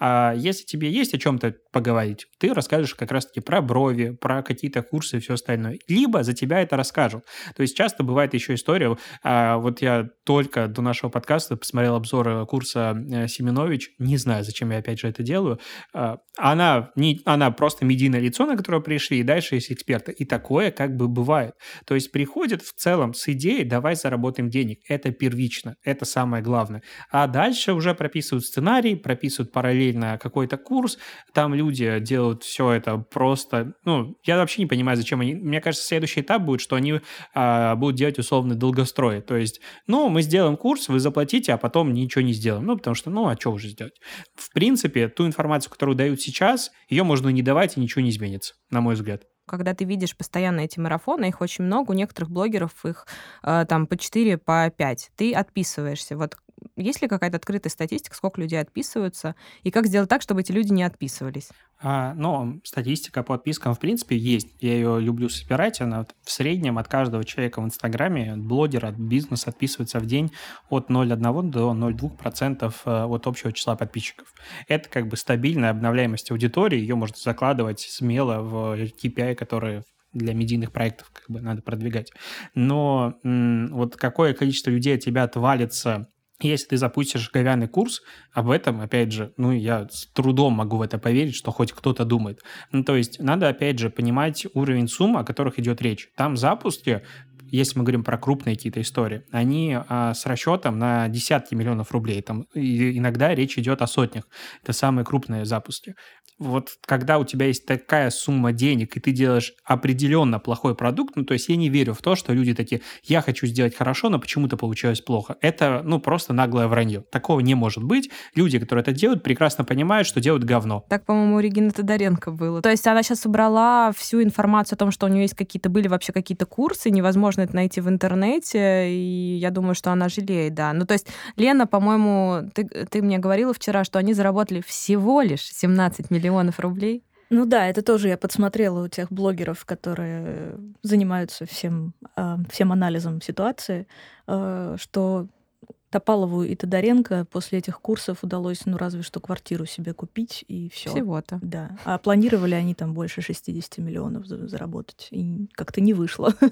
А если тебе есть о чем-то поговорить, ты расскажешь как раз-таки про брови, про какие-то курсы и все остальное. Либо за тебя это расскажут. То есть часто бывает еще история, а, вот я только до нашего подкаста посмотрел обзор курса э, Семенович, не знаю, зачем я опять же это делаю, а, она, не, она просто медийное лицо, на которое пришли, и дальше есть эксперты. И такое как бы бывает. То есть приходят в целом с идеей «давай заработаем денег». Это первично, это самое главное. А дальше уже прописывают сценарий, прописывают параллельно какой-то курс, там люди делают все это просто, ну, я вообще не понимаю, зачем они, мне кажется, следующий этап будет, что они а, будут делать условный долгострой, то есть, ну, мы сделаем курс, вы заплатите, а потом ничего не сделаем, ну, потому что, ну, а что уже сделать? В принципе, ту информацию, которую дают сейчас, ее можно не давать, и ничего не изменится, на мой взгляд когда ты видишь постоянно эти марафоны, их очень много, у некоторых блогеров их э, там по 4, по 5, ты отписываешься. Вот есть ли какая-то открытая статистика, сколько людей отписываются, и как сделать так, чтобы эти люди не отписывались? А, ну, статистика по отпискам, в принципе, есть. Я ее люблю собирать. Она в среднем от каждого человека в Инстаграме, от блогера, от бизнеса отписывается в день от 0,1 до 0,2% э, от общего числа подписчиков. Это как бы стабильная обновляемость аудитории. Ее можно закладывать смело в KPI, которые для медийных проектов как бы надо продвигать. Но м- вот какое количество людей от тебя отвалится если ты запустишь говяный курс, об этом, опять же, ну, я с трудом могу в это поверить, что хоть кто-то думает. Ну, то есть надо, опять же, понимать уровень сумм, о которых идет речь. Там запуски, если мы говорим про крупные какие-то истории, они а, с расчетом на десятки миллионов рублей. Там иногда речь идет о сотнях. Это самые крупные запуски вот когда у тебя есть такая сумма денег, и ты делаешь определенно плохой продукт, ну, то есть я не верю в то, что люди такие, я хочу сделать хорошо, но почему-то получилось плохо. Это, ну, просто наглое вранье. Такого не может быть. Люди, которые это делают, прекрасно понимают, что делают говно. Так, по-моему, у Регины Тодоренко было. То есть она сейчас собрала всю информацию о том, что у нее есть какие-то, были вообще какие-то курсы, невозможно это найти в интернете, и я думаю, что она жалеет, да. Ну, то есть Лена, по-моему, ты, ты мне говорила вчера, что они заработали всего лишь 17 миллионов миллионов рублей. Ну да, это тоже я подсмотрела у тех блогеров, которые занимаются всем, а, всем анализом ситуации, а, что Топалову и Тодоренко после этих курсов удалось, ну, разве что квартиру себе купить, и все. Всего-то. Да. А планировали они там больше 60 миллионов заработать, и как-то не вышло. (laughs)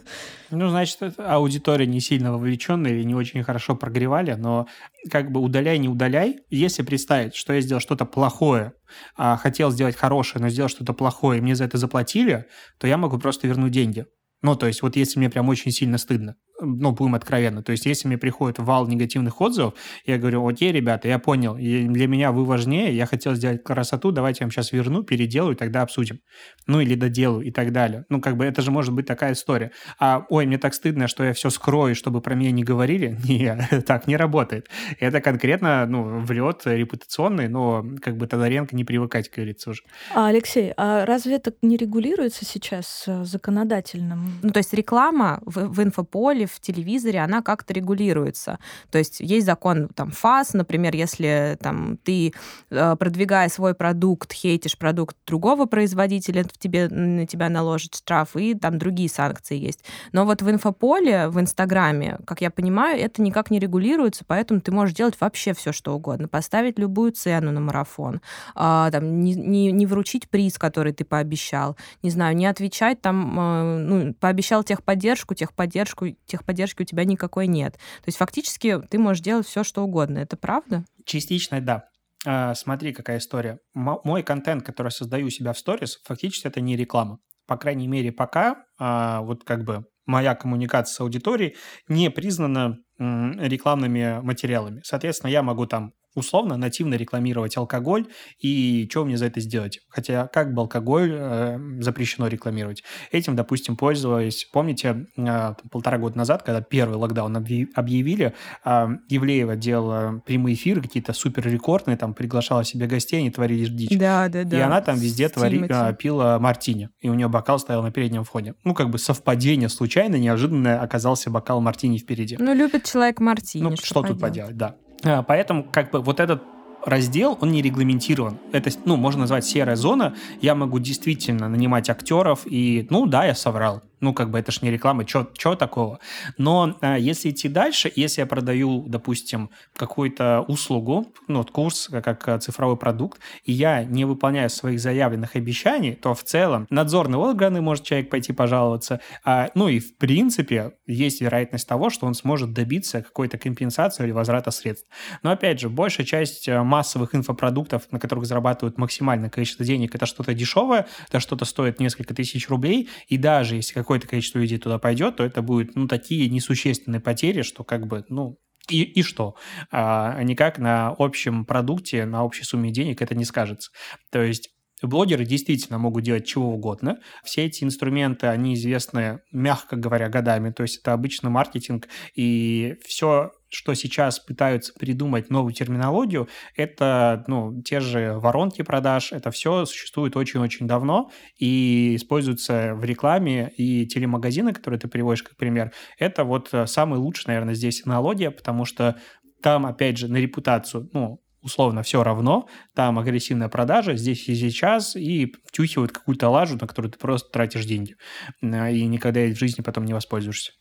Ну, значит, аудитория не сильно вовлеченная или не очень хорошо прогревали, но как бы удаляй, не удаляй. Если представить, что я сделал что-то плохое, а хотел сделать хорошее, но сделал что-то плохое, и мне за это заплатили, то я могу просто вернуть деньги. Ну, то есть вот если мне прям очень сильно стыдно ну, будем откровенно. То есть, если мне приходит вал негативных отзывов, я говорю, окей, ребята, я понял, для меня вы важнее, я хотел сделать красоту, давайте я вам сейчас верну, переделаю, тогда обсудим. Ну, или доделаю и так далее. Ну, как бы это же может быть такая история. А, ой, мне так стыдно, что я все скрою, чтобы про меня не говорили. (laughs) Не, (laughs) так не работает. Это конкретно, ну, влет репутационный, но как бы Тодоренко не привыкать, как говорится уже. А, Алексей, а разве это не регулируется сейчас э, законодательным? Ну, то есть реклама в, в инфополе, в телевизоре, она как-то регулируется. То есть есть закон там ФАС, например, если там ты, э, продвигая свой продукт, хейтишь продукт другого производителя, в тебе, на тебя наложат штраф, и там другие санкции есть. Но вот в инфополе, в Инстаграме, как я понимаю, это никак не регулируется, поэтому ты можешь делать вообще все, что угодно. Поставить любую цену на марафон, а, там, не, не, не вручить приз, который ты пообещал, не знаю, не отвечать там, э, ну, пообещал техподдержку, техподдержку, техподдержки у тебя никакой нет. То есть фактически ты можешь делать все, что угодно. Это правда? Частично, да. А, смотри, какая история. Мой контент, который создаю у себя в сторис, фактически это не реклама. По крайней мере, пока а, вот как бы моя коммуникация с аудиторией не признана рекламными материалами. Соответственно, я могу там условно нативно рекламировать алкоголь, и что мне за это сделать? Хотя как бы алкоголь э, запрещено рекламировать? Этим, допустим, пользовались, помните, э, полтора года назад, когда первый локдаун объявили, э, Евлеева делала прямые эфиры какие-то супер рекордные, там приглашала себе гостей, они творили дичь. Да, да, да. И она там везде твори, э, пила мартини, и у нее бокал стоял на переднем фоне. Ну, как бы совпадение случайно, неожиданно оказался бокал мартини впереди. Ну, любит человек мартини. Ну, что, что тут поделать, да. А, поэтому как бы вот этот раздел, он не регламентирован. Это, ну, можно назвать серая зона. Я могу действительно нанимать актеров, и, ну, да, я соврал. Ну, как бы это ж не реклама, чего такого? Но а, если идти дальше, если я продаю, допустим, какую-то услугу, ну, вот курс как, как цифровой продукт, и я не выполняю своих заявленных обещаний, то в целом надзорные органы может человек пойти пожаловаться. А, ну и в принципе есть вероятность того, что он сможет добиться какой-то компенсации или возврата средств. Но опять же, большая часть э, массовых инфопродуктов, на которых зарабатывают максимальное количество денег, это что-то дешевое, это что-то стоит несколько тысяч рублей, и даже если какой какое-то количество людей туда пойдет, то это будет, ну, такие несущественные потери, что как бы, ну, и, и что? А, никак на общем продукте, на общей сумме денег это не скажется. То есть Блогеры действительно могут делать чего угодно. Все эти инструменты, они известны, мягко говоря, годами. То есть это обычный маркетинг, и все что сейчас пытаются придумать новую терминологию, это ну, те же воронки продаж, это все существует очень-очень давно и используется в рекламе, и телемагазины, которые ты приводишь как пример, это вот э, самый лучший, наверное, здесь аналогия, потому что там, опять же, на репутацию, ну, условно все равно, там агрессивная продажа здесь и сейчас, и втюхивают какую-то лажу, на которую ты просто тратишь деньги, э, и никогда в жизни потом не воспользуешься.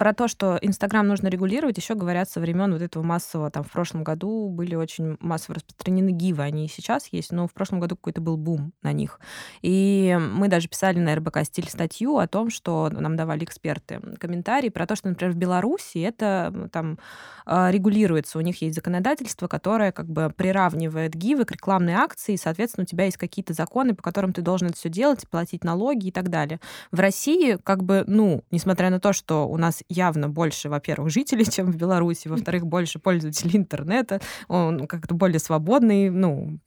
Про то, что Инстаграм нужно регулировать, еще говорят со времен вот этого массового, там в прошлом году были очень массово распространены гивы, они и сейчас есть, но в прошлом году какой-то был бум на них. И мы даже писали на РБК стиль статью о том, что нам давали эксперты комментарии про то, что, например, в Беларуси это там а, регулируется, у них есть законодательство, которое как бы приравнивает гивы к рекламной акции, и, соответственно, у тебя есть какие-то законы, по которым ты должен это все делать, платить налоги и так далее. В России как бы, ну, несмотря на то, что у нас явно больше, во-первых, жителей, (laughs) чем в Беларуси, во-вторых, больше пользователей интернета, он как-то более свободный, ну,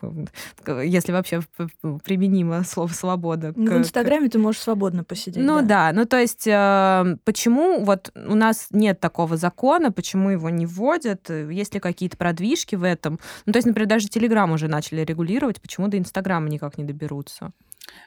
если вообще применимо слово «свобода». Ну, в Инстаграме к... ты можешь свободно посидеть. Ну да. да, ну то есть э, почему вот у нас нет такого закона, почему его не вводят, есть ли какие-то продвижки в этом? Ну то есть, например, даже Телеграм уже начали регулировать, почему до Инстаграма никак не доберутся?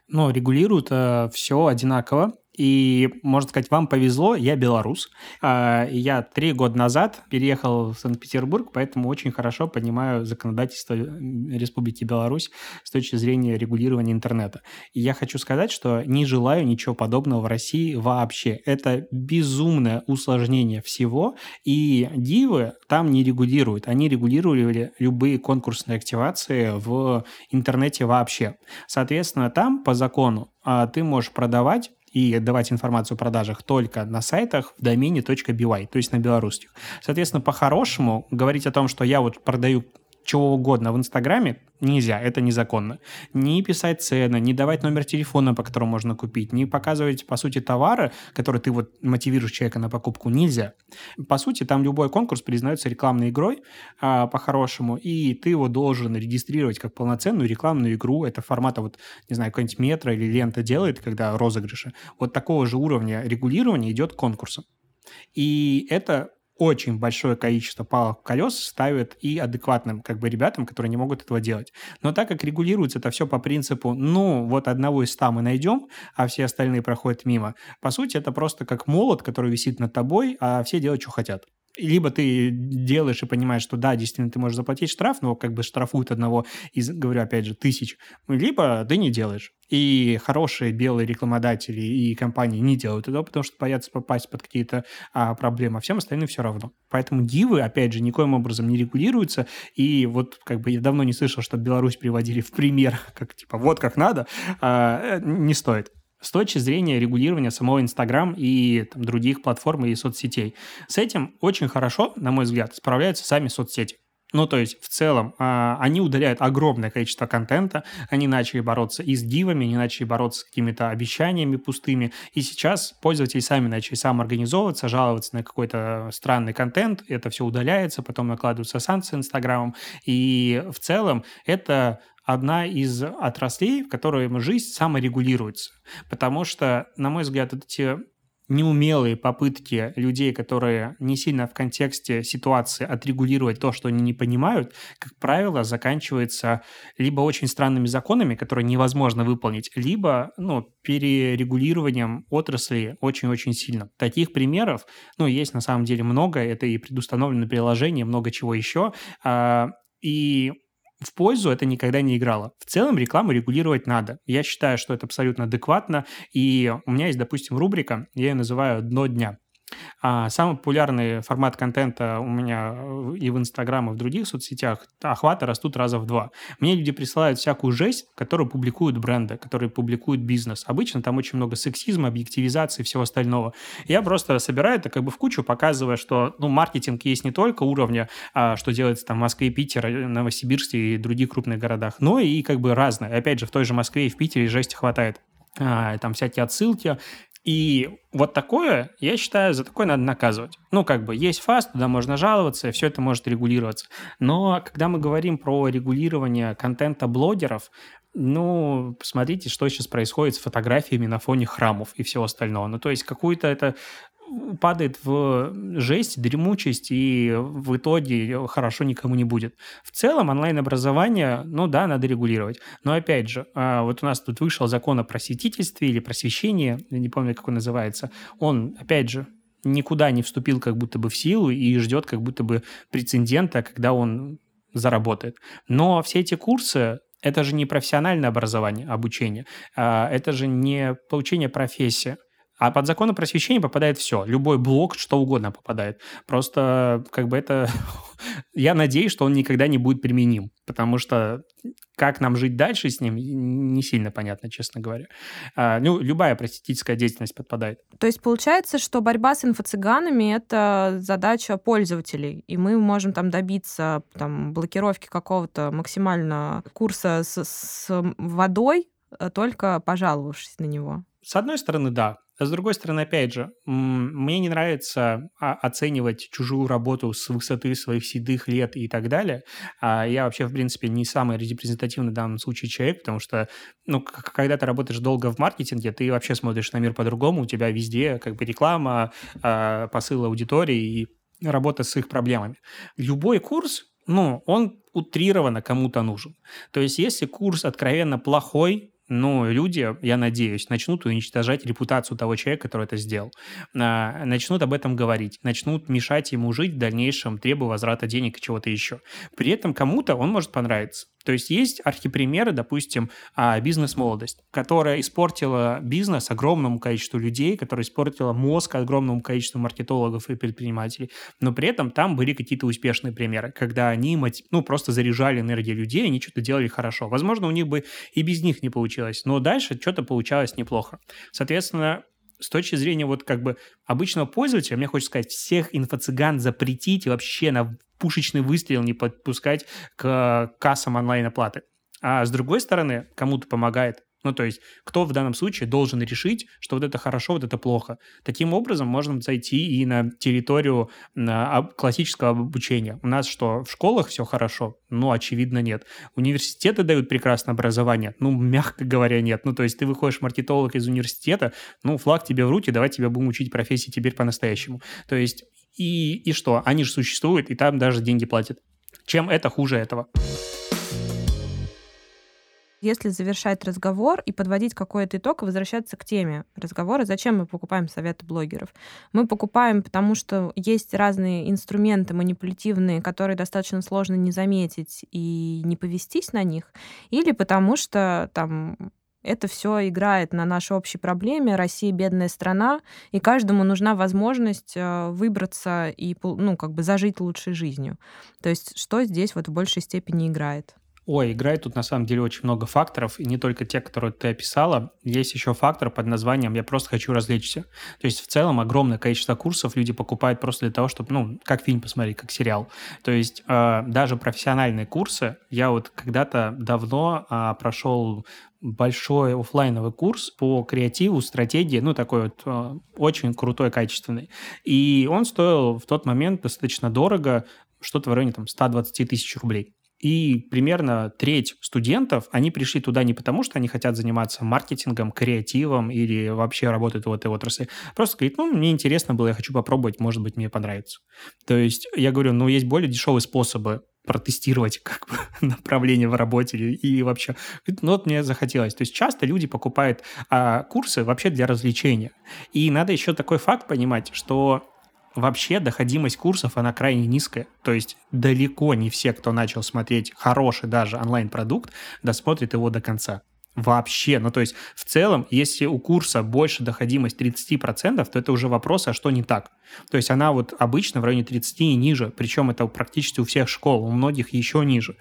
Ну, регулируют э, все одинаково. И, можно сказать, вам повезло, я белорус. А, я три года назад переехал в Санкт-Петербург, поэтому очень хорошо понимаю законодательство Республики Беларусь с точки зрения регулирования интернета. И я хочу сказать, что не желаю ничего подобного в России вообще. Это безумное усложнение всего, и дивы там не регулируют. Они регулировали любые конкурсные активации в интернете вообще. Соответственно, там по закону а, ты можешь продавать и давать информацию о продажах только на сайтах в домене .by, то есть на белорусских. Соответственно, по-хорошему говорить о том, что я вот продаю чего угодно в Инстаграме нельзя, это незаконно. Не писать цены, не давать номер телефона, по которому можно купить, не показывать, по сути, товары, которые ты вот мотивируешь человека на покупку, нельзя. По сути, там любой конкурс признается рекламной игрой а, по-хорошему, и ты его должен регистрировать как полноценную рекламную игру. Это формата вот, не знаю, какой-нибудь метро или лента делает, когда розыгрыши. Вот такого же уровня регулирования идет конкурсом. И это очень большое количество палок колес ставят и адекватным как бы ребятам, которые не могут этого делать. Но так как регулируется это все по принципу, ну, вот одного из ста мы найдем, а все остальные проходят мимо, по сути, это просто как молот, который висит над тобой, а все делают, что хотят либо ты делаешь и понимаешь, что да, действительно, ты можешь заплатить штраф, но как бы штрафуют одного из, говорю опять же, тысяч, либо ты не делаешь. И хорошие белые рекламодатели и компании не делают этого, потому что боятся попасть под какие-то а, проблемы, а всем остальным все равно. Поэтому дивы, опять же, никоим образом не регулируются. И вот как бы я давно не слышал, что Беларусь приводили в пример, (laughs) как типа вот как надо, а, э, не стоит с точки зрения регулирования самого Инстаграм и там, других платформ и соцсетей. С этим очень хорошо, на мой взгляд, справляются сами соцсети. Ну, то есть, в целом, а, они удаляют огромное количество контента, они начали бороться и с дивами, они начали бороться с какими-то обещаниями пустыми, и сейчас пользователи сами начали самоорганизовываться, жаловаться на какой-то странный контент, это все удаляется, потом накладываются санкции Инстаграмом, и в целом это одна из отраслей, в которой жизнь саморегулируется. Потому что, на мой взгляд, эти неумелые попытки людей, которые не сильно в контексте ситуации отрегулировать то, что они не понимают, как правило, заканчивается либо очень странными законами, которые невозможно выполнить, либо ну, перерегулированием отрасли очень-очень сильно. Таких примеров, ну, есть на самом деле много, это и предустановленное приложение, много чего еще, а, и в пользу это никогда не играло. В целом рекламу регулировать надо. Я считаю, что это абсолютно адекватно. И у меня есть, допустим, рубрика, я ее называю «Дно дня». А самый популярный формат контента у меня и в Инстаграм, и в других соцсетях охваты растут раза в два. Мне люди присылают всякую жесть, которую публикуют бренды, которые публикуют бизнес. Обычно там очень много сексизма, объективизации и всего остального. Я просто собираю это как бы в кучу, показывая, что ну, маркетинг есть не только уровня, а, что делается там в Москве, Питере, Новосибирске и других крупных городах, но и как бы разное. Опять же, в той же Москве и в Питере жести хватает а, там всякие отсылки, и вот такое, я считаю, за такое надо наказывать. Ну, как бы, есть фаст, туда можно жаловаться, все это может регулироваться. Но когда мы говорим про регулирование контента блогеров, ну, посмотрите, что сейчас происходит с фотографиями на фоне храмов и всего остального. Ну, то есть какую-то это падает в жесть, дремучесть, и в итоге хорошо никому не будет. В целом онлайн-образование, ну да, надо регулировать. Но опять же, а, вот у нас тут вышел закон о просветительстве или просвещении, не помню, как он называется. Он, опять же, никуда не вступил как будто бы в силу и ждет как будто бы прецедента, когда он заработает. Но все эти курсы, это же не профессиональное образование, обучение, а это же не получение профессии. А под закон о просвещении попадает все. Любой блок, что угодно попадает. Просто как бы это... (laughs) Я надеюсь, что он никогда не будет применим. Потому что как нам жить дальше с ним, не сильно понятно, честно говоря. А, ну, любая просветительская деятельность подпадает. То есть получается, что борьба с инфо-цыганами — это задача пользователей, и мы можем там добиться там, блокировки какого-то максимально курса с, с водой, э, только пожаловавшись на него. С одной стороны, да. А с другой стороны, опять же, мне не нравится а, оценивать чужую работу с высоты своих седых лет и так далее. А я вообще, в принципе, не самый репрезентативный в данном случае человек, потому что, ну, когда ты работаешь долго в маркетинге, ты вообще смотришь на мир по-другому, у тебя везде как бы реклама, посыл аудитории и работа с их проблемами. Любой курс, ну, он утрированно кому-то нужен. То есть, если курс откровенно плохой, но люди, я надеюсь, начнут уничтожать репутацию того человека, который это сделал. А, начнут об этом говорить, начнут мешать ему жить в дальнейшем, требуя возврата денег и чего-то еще. При этом кому-то он может понравиться. То есть есть архипримеры, допустим, а, бизнес-молодость, которая испортила бизнес огромному количеству людей, которая испортила мозг огромному количеству маркетологов и предпринимателей. Но при этом там были какие-то успешные примеры, когда они ну, просто заряжали энергию людей, они что-то делали хорошо. Возможно, у них бы и без них не получилось, но дальше что-то получалось неплохо. Соответственно, с точки зрения вот как бы обычного пользователя, мне хочется сказать, всех инфо-цыган запретить и вообще на пушечный выстрел не подпускать к кассам онлайн-оплаты. А с другой стороны, кому-то помогает ну, то есть, кто в данном случае должен решить, что вот это хорошо, вот это плохо. Таким образом, можно зайти и на территорию на классического обучения. У нас что, в школах все хорошо? Ну, очевидно, нет. Университеты дают прекрасное образование? Ну, мягко говоря, нет. Ну, то есть, ты выходишь маркетолог из университета, ну, флаг тебе в руки, давай тебя будем учить профессии теперь по-настоящему. То есть, И, и что? Они же существуют, и там даже деньги платят. Чем это хуже этого? Если завершать разговор и подводить какой-то итог и возвращаться к теме разговора, зачем мы покупаем советы блогеров? Мы покупаем, потому что есть разные инструменты манипулятивные, которые достаточно сложно не заметить и не повестись на них, или потому что там это все играет на нашей общей проблеме. Россия бедная страна, и каждому нужна возможность э, выбраться и ну, как бы зажить лучшей жизнью. То есть что здесь вот в большей степени играет? Ой, играет тут на самом деле очень много факторов, и не только те, которые ты описала. Есть еще фактор под названием «я просто хочу развлечься». То есть в целом огромное количество курсов люди покупают просто для того, чтобы, ну, как фильм посмотреть, как сериал. То есть э, даже профессиональные курсы, я вот когда-то давно э, прошел большой офлайновый курс по креативу, стратегии, ну, такой вот э, очень крутой, качественный. И он стоил в тот момент достаточно дорого, что-то в районе там 120 тысяч рублей. И примерно треть студентов, они пришли туда не потому, что они хотят заниматься маркетингом, креативом или вообще работают в этой отрасли. Просто говорит, ну, мне интересно было, я хочу попробовать, может быть, мне понравится. То есть я говорю, ну, есть более дешевые способы протестировать как бы (laughs) направление в работе и вообще. Ну, вот мне захотелось. То есть часто люди покупают а, курсы вообще для развлечения. И надо еще такой факт понимать, что вообще доходимость курсов, она крайне низкая. То есть далеко не все, кто начал смотреть хороший даже онлайн-продукт, досмотрят его до конца. Вообще. Ну, то есть, в целом, если у курса больше доходимость 30%, то это уже вопрос, а что не так? То есть, она вот обычно в районе 30 и ниже, причем это практически у всех школ, у многих еще ниже.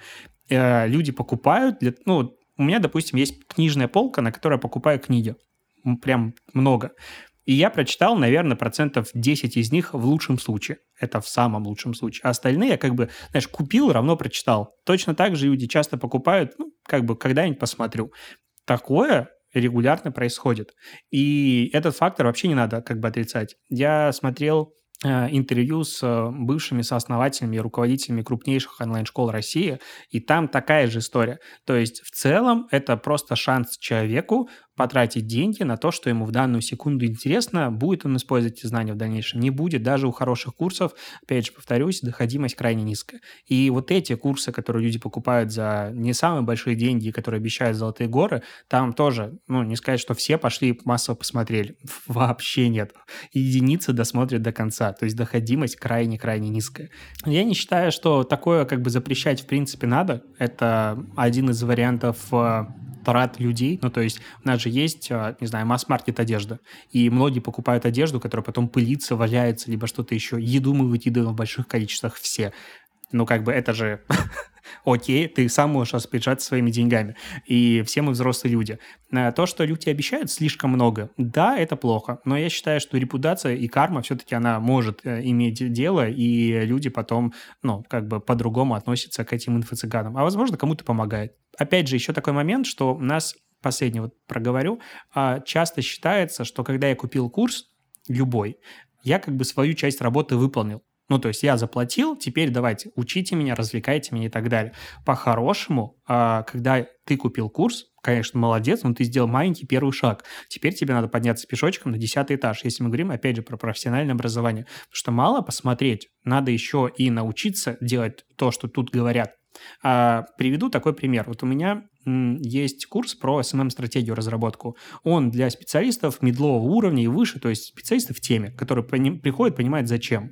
Э, люди покупают, для, ну, у меня, допустим, есть книжная полка, на которой я покупаю книги. Прям много. И я прочитал, наверное, процентов 10 из них в лучшем случае. Это в самом лучшем случае. А остальные я как бы, знаешь, купил, равно прочитал. Точно так же люди часто покупают, ну, как бы когда-нибудь посмотрю. Такое регулярно происходит. И этот фактор вообще не надо как бы отрицать. Я смотрел Э, интервью с э, бывшими сооснователями и руководителями крупнейших онлайн-школ России, и там такая же история. То есть в целом это просто шанс человеку потратить деньги на то, что ему в данную секунду интересно, будет он использовать эти знания в дальнейшем, не будет. Даже у хороших курсов, опять же повторюсь, доходимость крайне низкая. И вот эти курсы, которые люди покупают за не самые большие деньги, которые обещают золотые горы, там тоже, ну, не сказать, что все пошли массово посмотрели. (laughs) Вообще нет. Единицы досмотрят до конца. То есть доходимость крайне-крайне низкая. Я не считаю, что такое как бы запрещать в принципе надо. Это один из вариантов э, трат людей. Ну, то есть у нас же есть, э, не знаю, масс-маркет одежда. И многие покупают одежду, которая потом пылится, валяется, либо что-то еще. Еду мы выкидываем в больших количествах все. Ну, как бы это же (laughs) окей, ты сам можешь распоряжаться своими деньгами. И все мы взрослые люди. Э, то, что люди обещают слишком много, да, это плохо. Но я считаю, что репутация и карма все-таки она может э, иметь дело, и люди потом, ну, как бы по-другому относятся к этим инфо-цыганам. А возможно, кому-то помогает. Опять же, еще такой момент, что у нас, последний вот проговорю, а, часто считается, что когда я купил курс, любой, я как бы свою часть работы выполнил. Ну, то есть я заплатил, теперь давайте, учите меня, развлекайте меня и так далее. По-хорошему, а, когда ты купил курс, конечно, молодец, но ты сделал маленький первый шаг. Теперь тебе надо подняться пешочком на десятый этаж, если мы говорим, опять же, про профессиональное образование. Потому что мало посмотреть, надо еще и научиться делать то, что тут говорят. А, приведу такой пример. Вот у меня есть курс про SMM-стратегию разработку. Он для специалистов медлового уровня и выше, то есть специалистов в теме, которые приходят, понимают, зачем.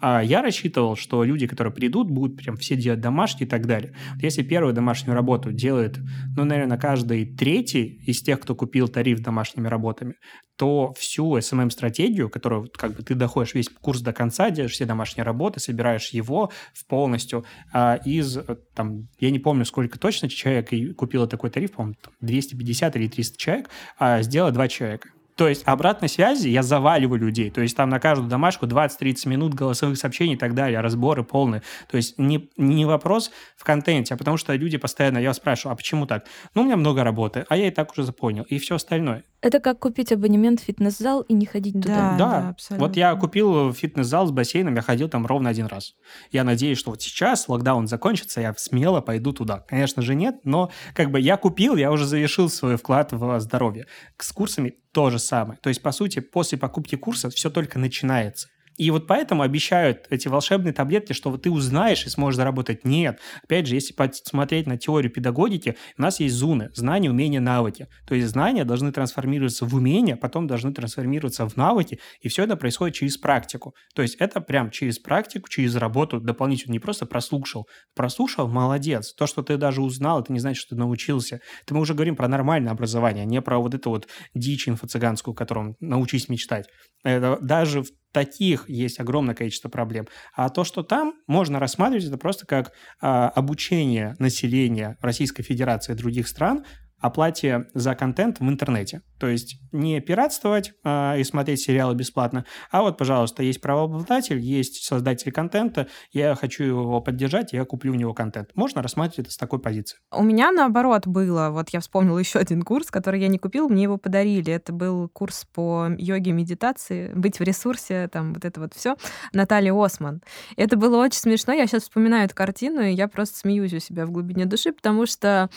А я рассчитывал, что люди, которые придут, будут прям все делать домашние и так далее. Если первую домашнюю работу делает, ну, наверное, каждый третий из тех, кто купил тариф домашними работами, то всю SMM-стратегию, которую как бы ты доходишь весь курс до конца, делаешь все домашние работы, собираешь его в полностью а, из, э, там, я не помню, сколько точно человек купило такой тариф, по-моему, 250 или 300 человек, а сделала два человека. То есть обратной связи я заваливаю людей. То есть там на каждую домашку 20-30 минут голосовых сообщений и так далее, разборы полные. То есть не, не вопрос в контенте, а потому что люди постоянно, я спрашиваю, а почему так? Ну, у меня много работы, а я и так уже запомнил. И все остальное. Это как купить абонемент в фитнес-зал и не ходить туда. Да, да, абсолютно. Вот я купил фитнес-зал с бассейном, я ходил там ровно один раз. Я надеюсь, что вот сейчас локдаун закончится, я смело пойду туда. Конечно же нет, но как бы я купил, я уже завершил свой вклад в здоровье. С курсами то же самое. То есть, по сути, после покупки курса все только начинается. И вот поэтому обещают эти волшебные таблетки, что вот ты узнаешь и сможешь заработать. Нет. Опять же, если посмотреть на теорию педагогики, у нас есть зоны – знания, умения, навыки. То есть знания должны трансформироваться в умения, потом должны трансформироваться в навыки, и все это происходит через практику. То есть это прям через практику, через работу дополнительно, не просто прослушал. Прослушал – молодец. То, что ты даже узнал, это не значит, что ты научился. Это мы уже говорим про нормальное образование, а не про вот эту вот дичь инфо-цыганскую, которую научись мечтать. Это даже в таких есть огромное количество проблем. А то, что там, можно рассматривать это просто как а, обучение населения Российской Федерации и других стран оплате за контент в интернете. То есть не пиратствовать э, и смотреть сериалы бесплатно, а вот, пожалуйста, есть правообладатель, есть создатель контента, я хочу его поддержать, я куплю у него контент. Можно рассматривать это с такой позиции. У меня наоборот было. Вот я вспомнила еще один курс, который я не купила, мне его подарили. Это был курс по йоге, медитации, быть в ресурсе, там вот это вот все. Наталья Осман. Это было очень смешно. Я сейчас вспоминаю эту картину, и я просто смеюсь у себя в глубине души, потому что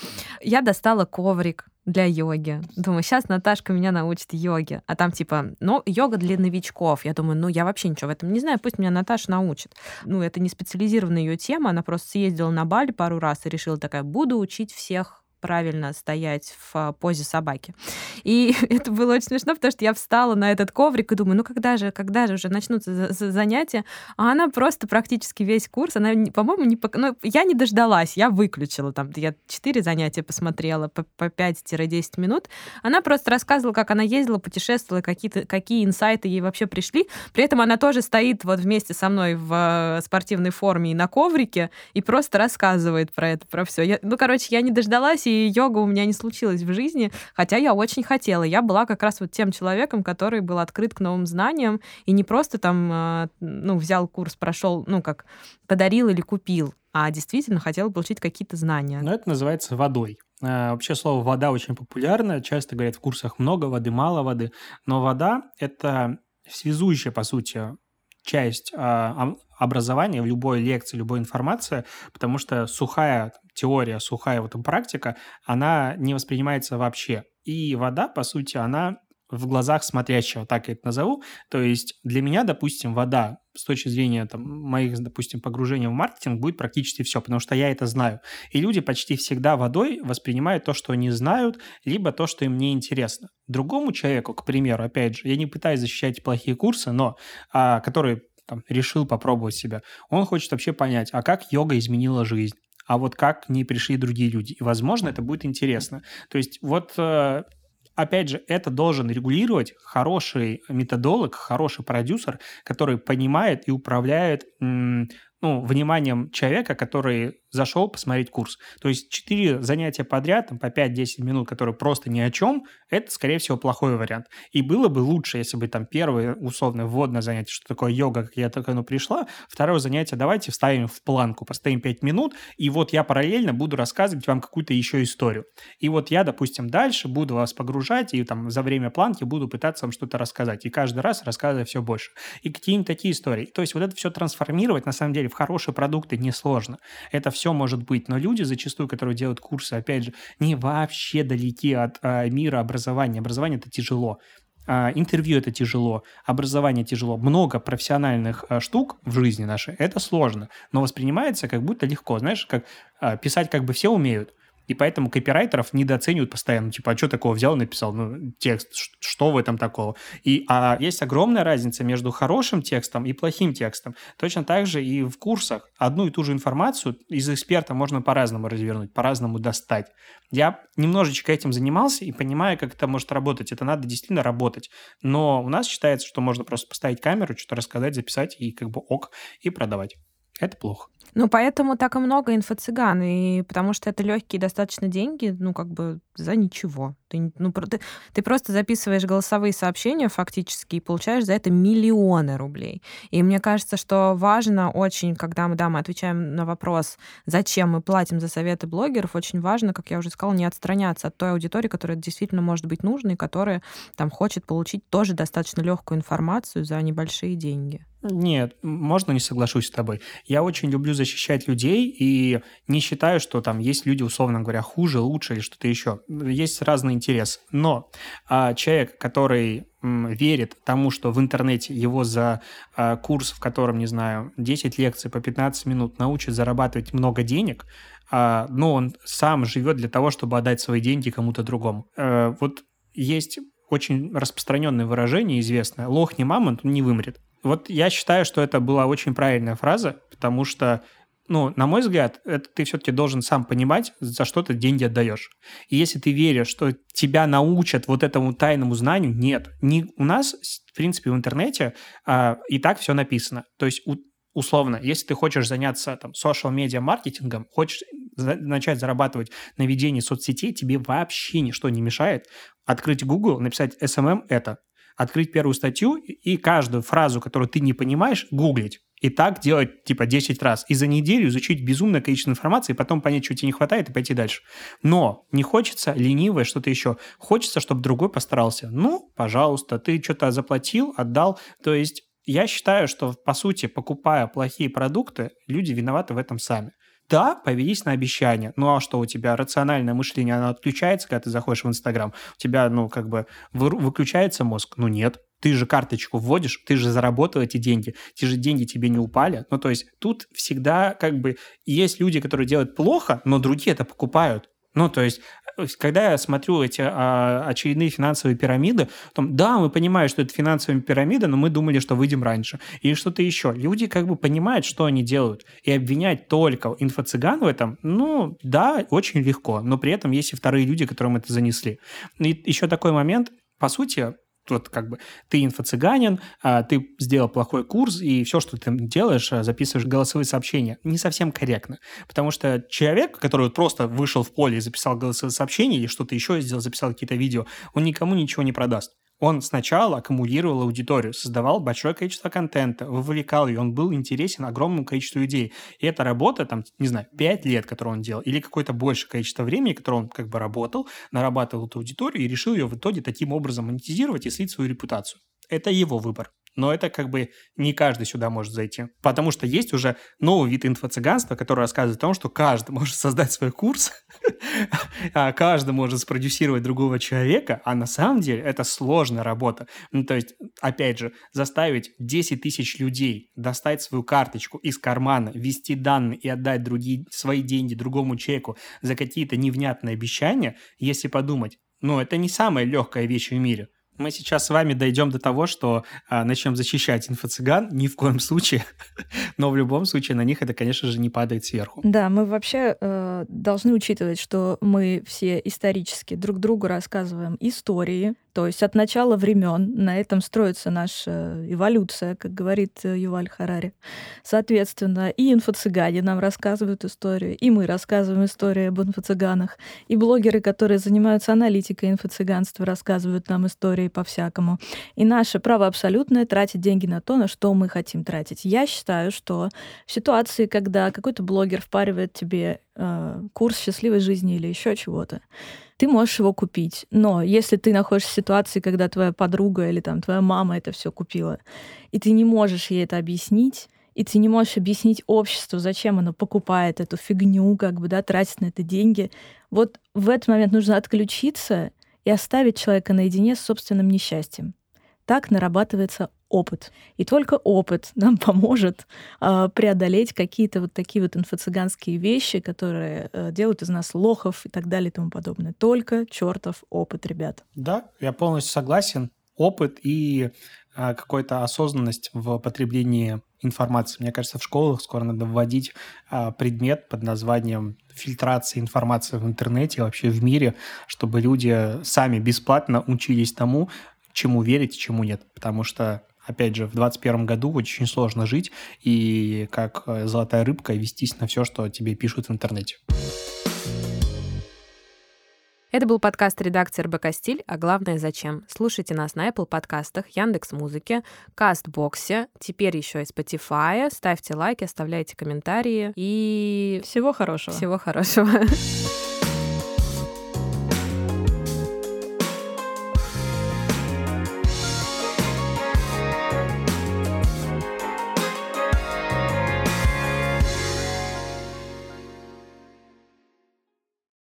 я достала ковр коврик для йоги. Думаю, сейчас Наташка меня научит йоге. А там типа, ну, йога для новичков. Я думаю, ну, я вообще ничего в этом не знаю, пусть меня Наташа научит. Ну, это не специализированная ее тема, она просто съездила на Бали пару раз и решила такая, буду учить всех правильно стоять в а, позе собаки. И (laughs) это было очень смешно, потому что я встала на этот коврик и думаю, ну когда же, когда же уже начнутся занятия? А она просто практически весь курс, она, по-моему, не... Ну, я не дождалась, я выключила там, я четыре занятия посмотрела по, по 5-10 минут. Она просто рассказывала, как она ездила, путешествовала, какие-то, какие инсайты ей вообще пришли. При этом она тоже стоит вот вместе со мной в а, спортивной форме и на коврике и просто рассказывает про это, про все. Ну, короче, я не дождалась, и йога у меня не случилась в жизни, хотя я очень хотела. Я была как раз вот тем человеком, который был открыт к новым знаниям и не просто там, а, ну, взял курс, прошел, ну, как подарил или купил, а действительно хотела получить какие-то знания. Но это называется водой. А, вообще слово «вода» очень популярно. Часто говорят в курсах много воды, мало воды. Но вода – это связующая, по сути, часть а, образования в любой лекции, любой информации, потому что сухая теория, сухая вот практика, она не воспринимается вообще. И вода, по сути, она в глазах смотрящего, так я это назову. То есть для меня, допустим, вода с точки зрения там, моих, допустим, погружений в маркетинг будет практически все, потому что я это знаю. И люди почти всегда водой воспринимают то, что они знают, либо то, что им не интересно. Другому человеку, к примеру, опять же, я не пытаюсь защищать плохие курсы, но а, который там, решил попробовать себя, он хочет вообще понять, а как йога изменила жизнь, а вот как к ней пришли другие люди. И, возможно, это будет интересно. То есть вот э, опять же, это должен регулировать хороший методолог, хороший продюсер, который понимает и управляет ну, вниманием человека, который зашел посмотреть курс. То есть 4 занятия подряд, там, по 5-10 минут, которые просто ни о чем, это, скорее всего, плохой вариант. И было бы лучше, если бы там первое, условно, вводное занятие, что такое йога, как я так оно пришла, второе занятие давайте вставим в планку, поставим 5 минут, и вот я параллельно буду рассказывать вам какую-то еще историю. И вот я, допустим, дальше буду вас погружать, и там за время планки буду пытаться вам что-то рассказать. И каждый раз рассказывая все больше. И какие-нибудь такие истории. То есть вот это все трансформировать, на самом деле, в хорошие продукты несложно. Это все может быть, но люди зачастую, которые делают курсы, опять же, не вообще далеки от а, мира образования. Образование это тяжело. А, интервью это тяжело, образование тяжело, много профессиональных а, штук в жизни нашей, это сложно, но воспринимается как будто легко, знаешь, как а, писать как бы все умеют, и поэтому копирайтеров недооценивают постоянно. Типа, а что такого взял и написал? Ну, текст, что в этом такого? И а есть огромная разница между хорошим текстом и плохим текстом. Точно так же и в курсах. Одну и ту же информацию из эксперта можно по-разному развернуть, по-разному достать. Я немножечко этим занимался и понимаю, как это может работать. Это надо действительно работать. Но у нас считается, что можно просто поставить камеру, что-то рассказать, записать и как бы ок, и продавать. Это плохо. Ну, поэтому так и много инфо-цыган, и потому что это легкие достаточно деньги, ну, как бы за ничего. Ты, ну, ты, ты просто записываешь голосовые сообщения фактически и получаешь за это миллионы рублей. И мне кажется, что важно очень, когда мы, да, мы отвечаем на вопрос, зачем мы платим за советы блогеров, очень важно, как я уже сказала, не отстраняться от той аудитории, которая действительно может быть нужна и которая там хочет получить тоже достаточно легкую информацию за небольшие деньги. Нет, можно не соглашусь с тобой. Я очень люблю защищать людей и не считаю, что там есть люди, условно говоря, хуже, лучше или что-то еще. Есть разный интерес. Но а, человек, который верит тому, что в интернете его за а, курс, в котором, не знаю, 10 лекций по 15 минут научат зарабатывать много денег, а, но он сам живет для того, чтобы отдать свои деньги кому-то другому. А, вот есть очень распространенное выражение, известное, лох не мамонт, он не вымрет. Вот я считаю, что это была очень правильная фраза, потому что ну, на мой взгляд, это ты все-таки должен сам понимать, за что ты деньги отдаешь. И если ты веришь, что тебя научат вот этому тайному знанию, нет. Не, у нас, в принципе, в интернете а, и так все написано. То есть, у, условно, если ты хочешь заняться там social-медиа маркетингом, хочешь за, начать зарабатывать на ведении соцсетей, тебе вообще ничто не мешает открыть Google, написать SMM это, открыть первую статью и каждую фразу, которую ты не понимаешь, гуглить. И так делать, типа, 10 раз. И за неделю изучить безумное количество информации, и потом понять, что тебе не хватает, и пойти дальше. Но не хочется ленивое что-то еще. Хочется, чтобы другой постарался. Ну, пожалуйста, ты что-то заплатил, отдал. То есть я считаю, что, по сути, покупая плохие продукты, люди виноваты в этом сами. Да, повелись на обещания. Ну а что, у тебя рациональное мышление, оно отключается, когда ты заходишь в Инстаграм? У тебя, ну, как бы вы, выключается мозг? Ну нет. Ты же карточку вводишь, ты же заработал эти деньги, те же деньги тебе не упали. Ну, то есть тут всегда как бы есть люди, которые делают плохо, но другие это покупают. Ну, то есть когда я смотрю эти а, очередные финансовые пирамиды, там, да, мы понимаем, что это финансовая пирамида, но мы думали, что выйдем раньше. Или что-то еще. Люди как бы понимают, что они делают. И обвинять только инфо-цыган в этом, ну, да, очень легко. Но при этом есть и вторые люди, которым это занесли. И еще такой момент, по сути, вот как бы ты инфо-цыганин, а, ты сделал плохой курс, и все, что ты делаешь, а, записываешь голосовые сообщения. Не совсем корректно. Потому что человек, который просто вышел в поле и записал голосовые сообщения, или что-то еще сделал, записал какие-то видео, он никому ничего не продаст. Он сначала аккумулировал аудиторию, создавал большое количество контента, вовлекал ее, он был интересен огромному количеству людей. И эта работа, там, не знаю, 5 лет, которую он делал, или какое-то большее количество времени, которое он как бы работал, нарабатывал эту аудиторию и решил ее в итоге таким образом монетизировать и слить свою репутацию. Это его выбор но это как бы не каждый сюда может зайти. Потому что есть уже новый вид инфо-цыганства, который рассказывает о том, что каждый может создать свой курс, (laughs) а каждый может спродюсировать другого человека, а на самом деле это сложная работа. Ну, то есть, опять же, заставить 10 тысяч людей достать свою карточку из кармана, ввести данные и отдать другие, свои деньги другому человеку за какие-то невнятные обещания, если подумать, ну, это не самая легкая вещь в мире. Мы сейчас с вами дойдем до того, что а, начнем защищать инфо-цыган, ни в коем случае, (laughs) но в любом случае на них это, конечно же, не падает сверху. Да, мы вообще э, должны учитывать, что мы все исторически друг другу рассказываем истории, то есть от начала времен на этом строится наша эволюция, как говорит э, Юваль Харари. Соответственно, и инфо-цыгане нам рассказывают историю, и мы рассказываем историю об инфо-цыганах, и блогеры, которые занимаются аналитикой инфо-цыганства, рассказывают нам истории по-всякому. И наше право абсолютное тратить деньги на то, на что мы хотим тратить. Я считаю, что в ситуации, когда какой-то блогер впаривает тебе э, курс счастливой жизни или еще чего-то, ты можешь его купить. Но если ты находишься в ситуации, когда твоя подруга или там твоя мама это все купила, и ты не можешь ей это объяснить, и ты не можешь объяснить обществу, зачем оно покупает эту фигню, как бы, да, тратит на это деньги. Вот в этот момент нужно отключиться и оставить человека наедине с собственным несчастьем. Так нарабатывается опыт. И только опыт нам (laughs) поможет э, преодолеть какие-то вот такие вот инфо-цыганские вещи, которые э, делают из нас лохов и так далее и тому подобное. Только чертов опыт, ребят. Да, я полностью согласен. Опыт и э, какая-то осознанность в потреблении информации. Мне кажется, в школах скоро надо вводить э, предмет под названием фильтрация информации в интернете вообще в мире, чтобы люди сами бесплатно учились тому, чему верить, чему нет. Потому что опять же, в 2021 году очень сложно жить и как э, золотая рыбка вестись на все, что тебе пишут в интернете. Это был подкаст редакции РБК «Стиль», а главное «Зачем?». Слушайте нас на Apple подкастах, Яндекс Музыке, Кастбоксе, теперь еще и Spotify. Ставьте лайки, оставляйте комментарии и... Всего хорошего. Всего хорошего. (laughs)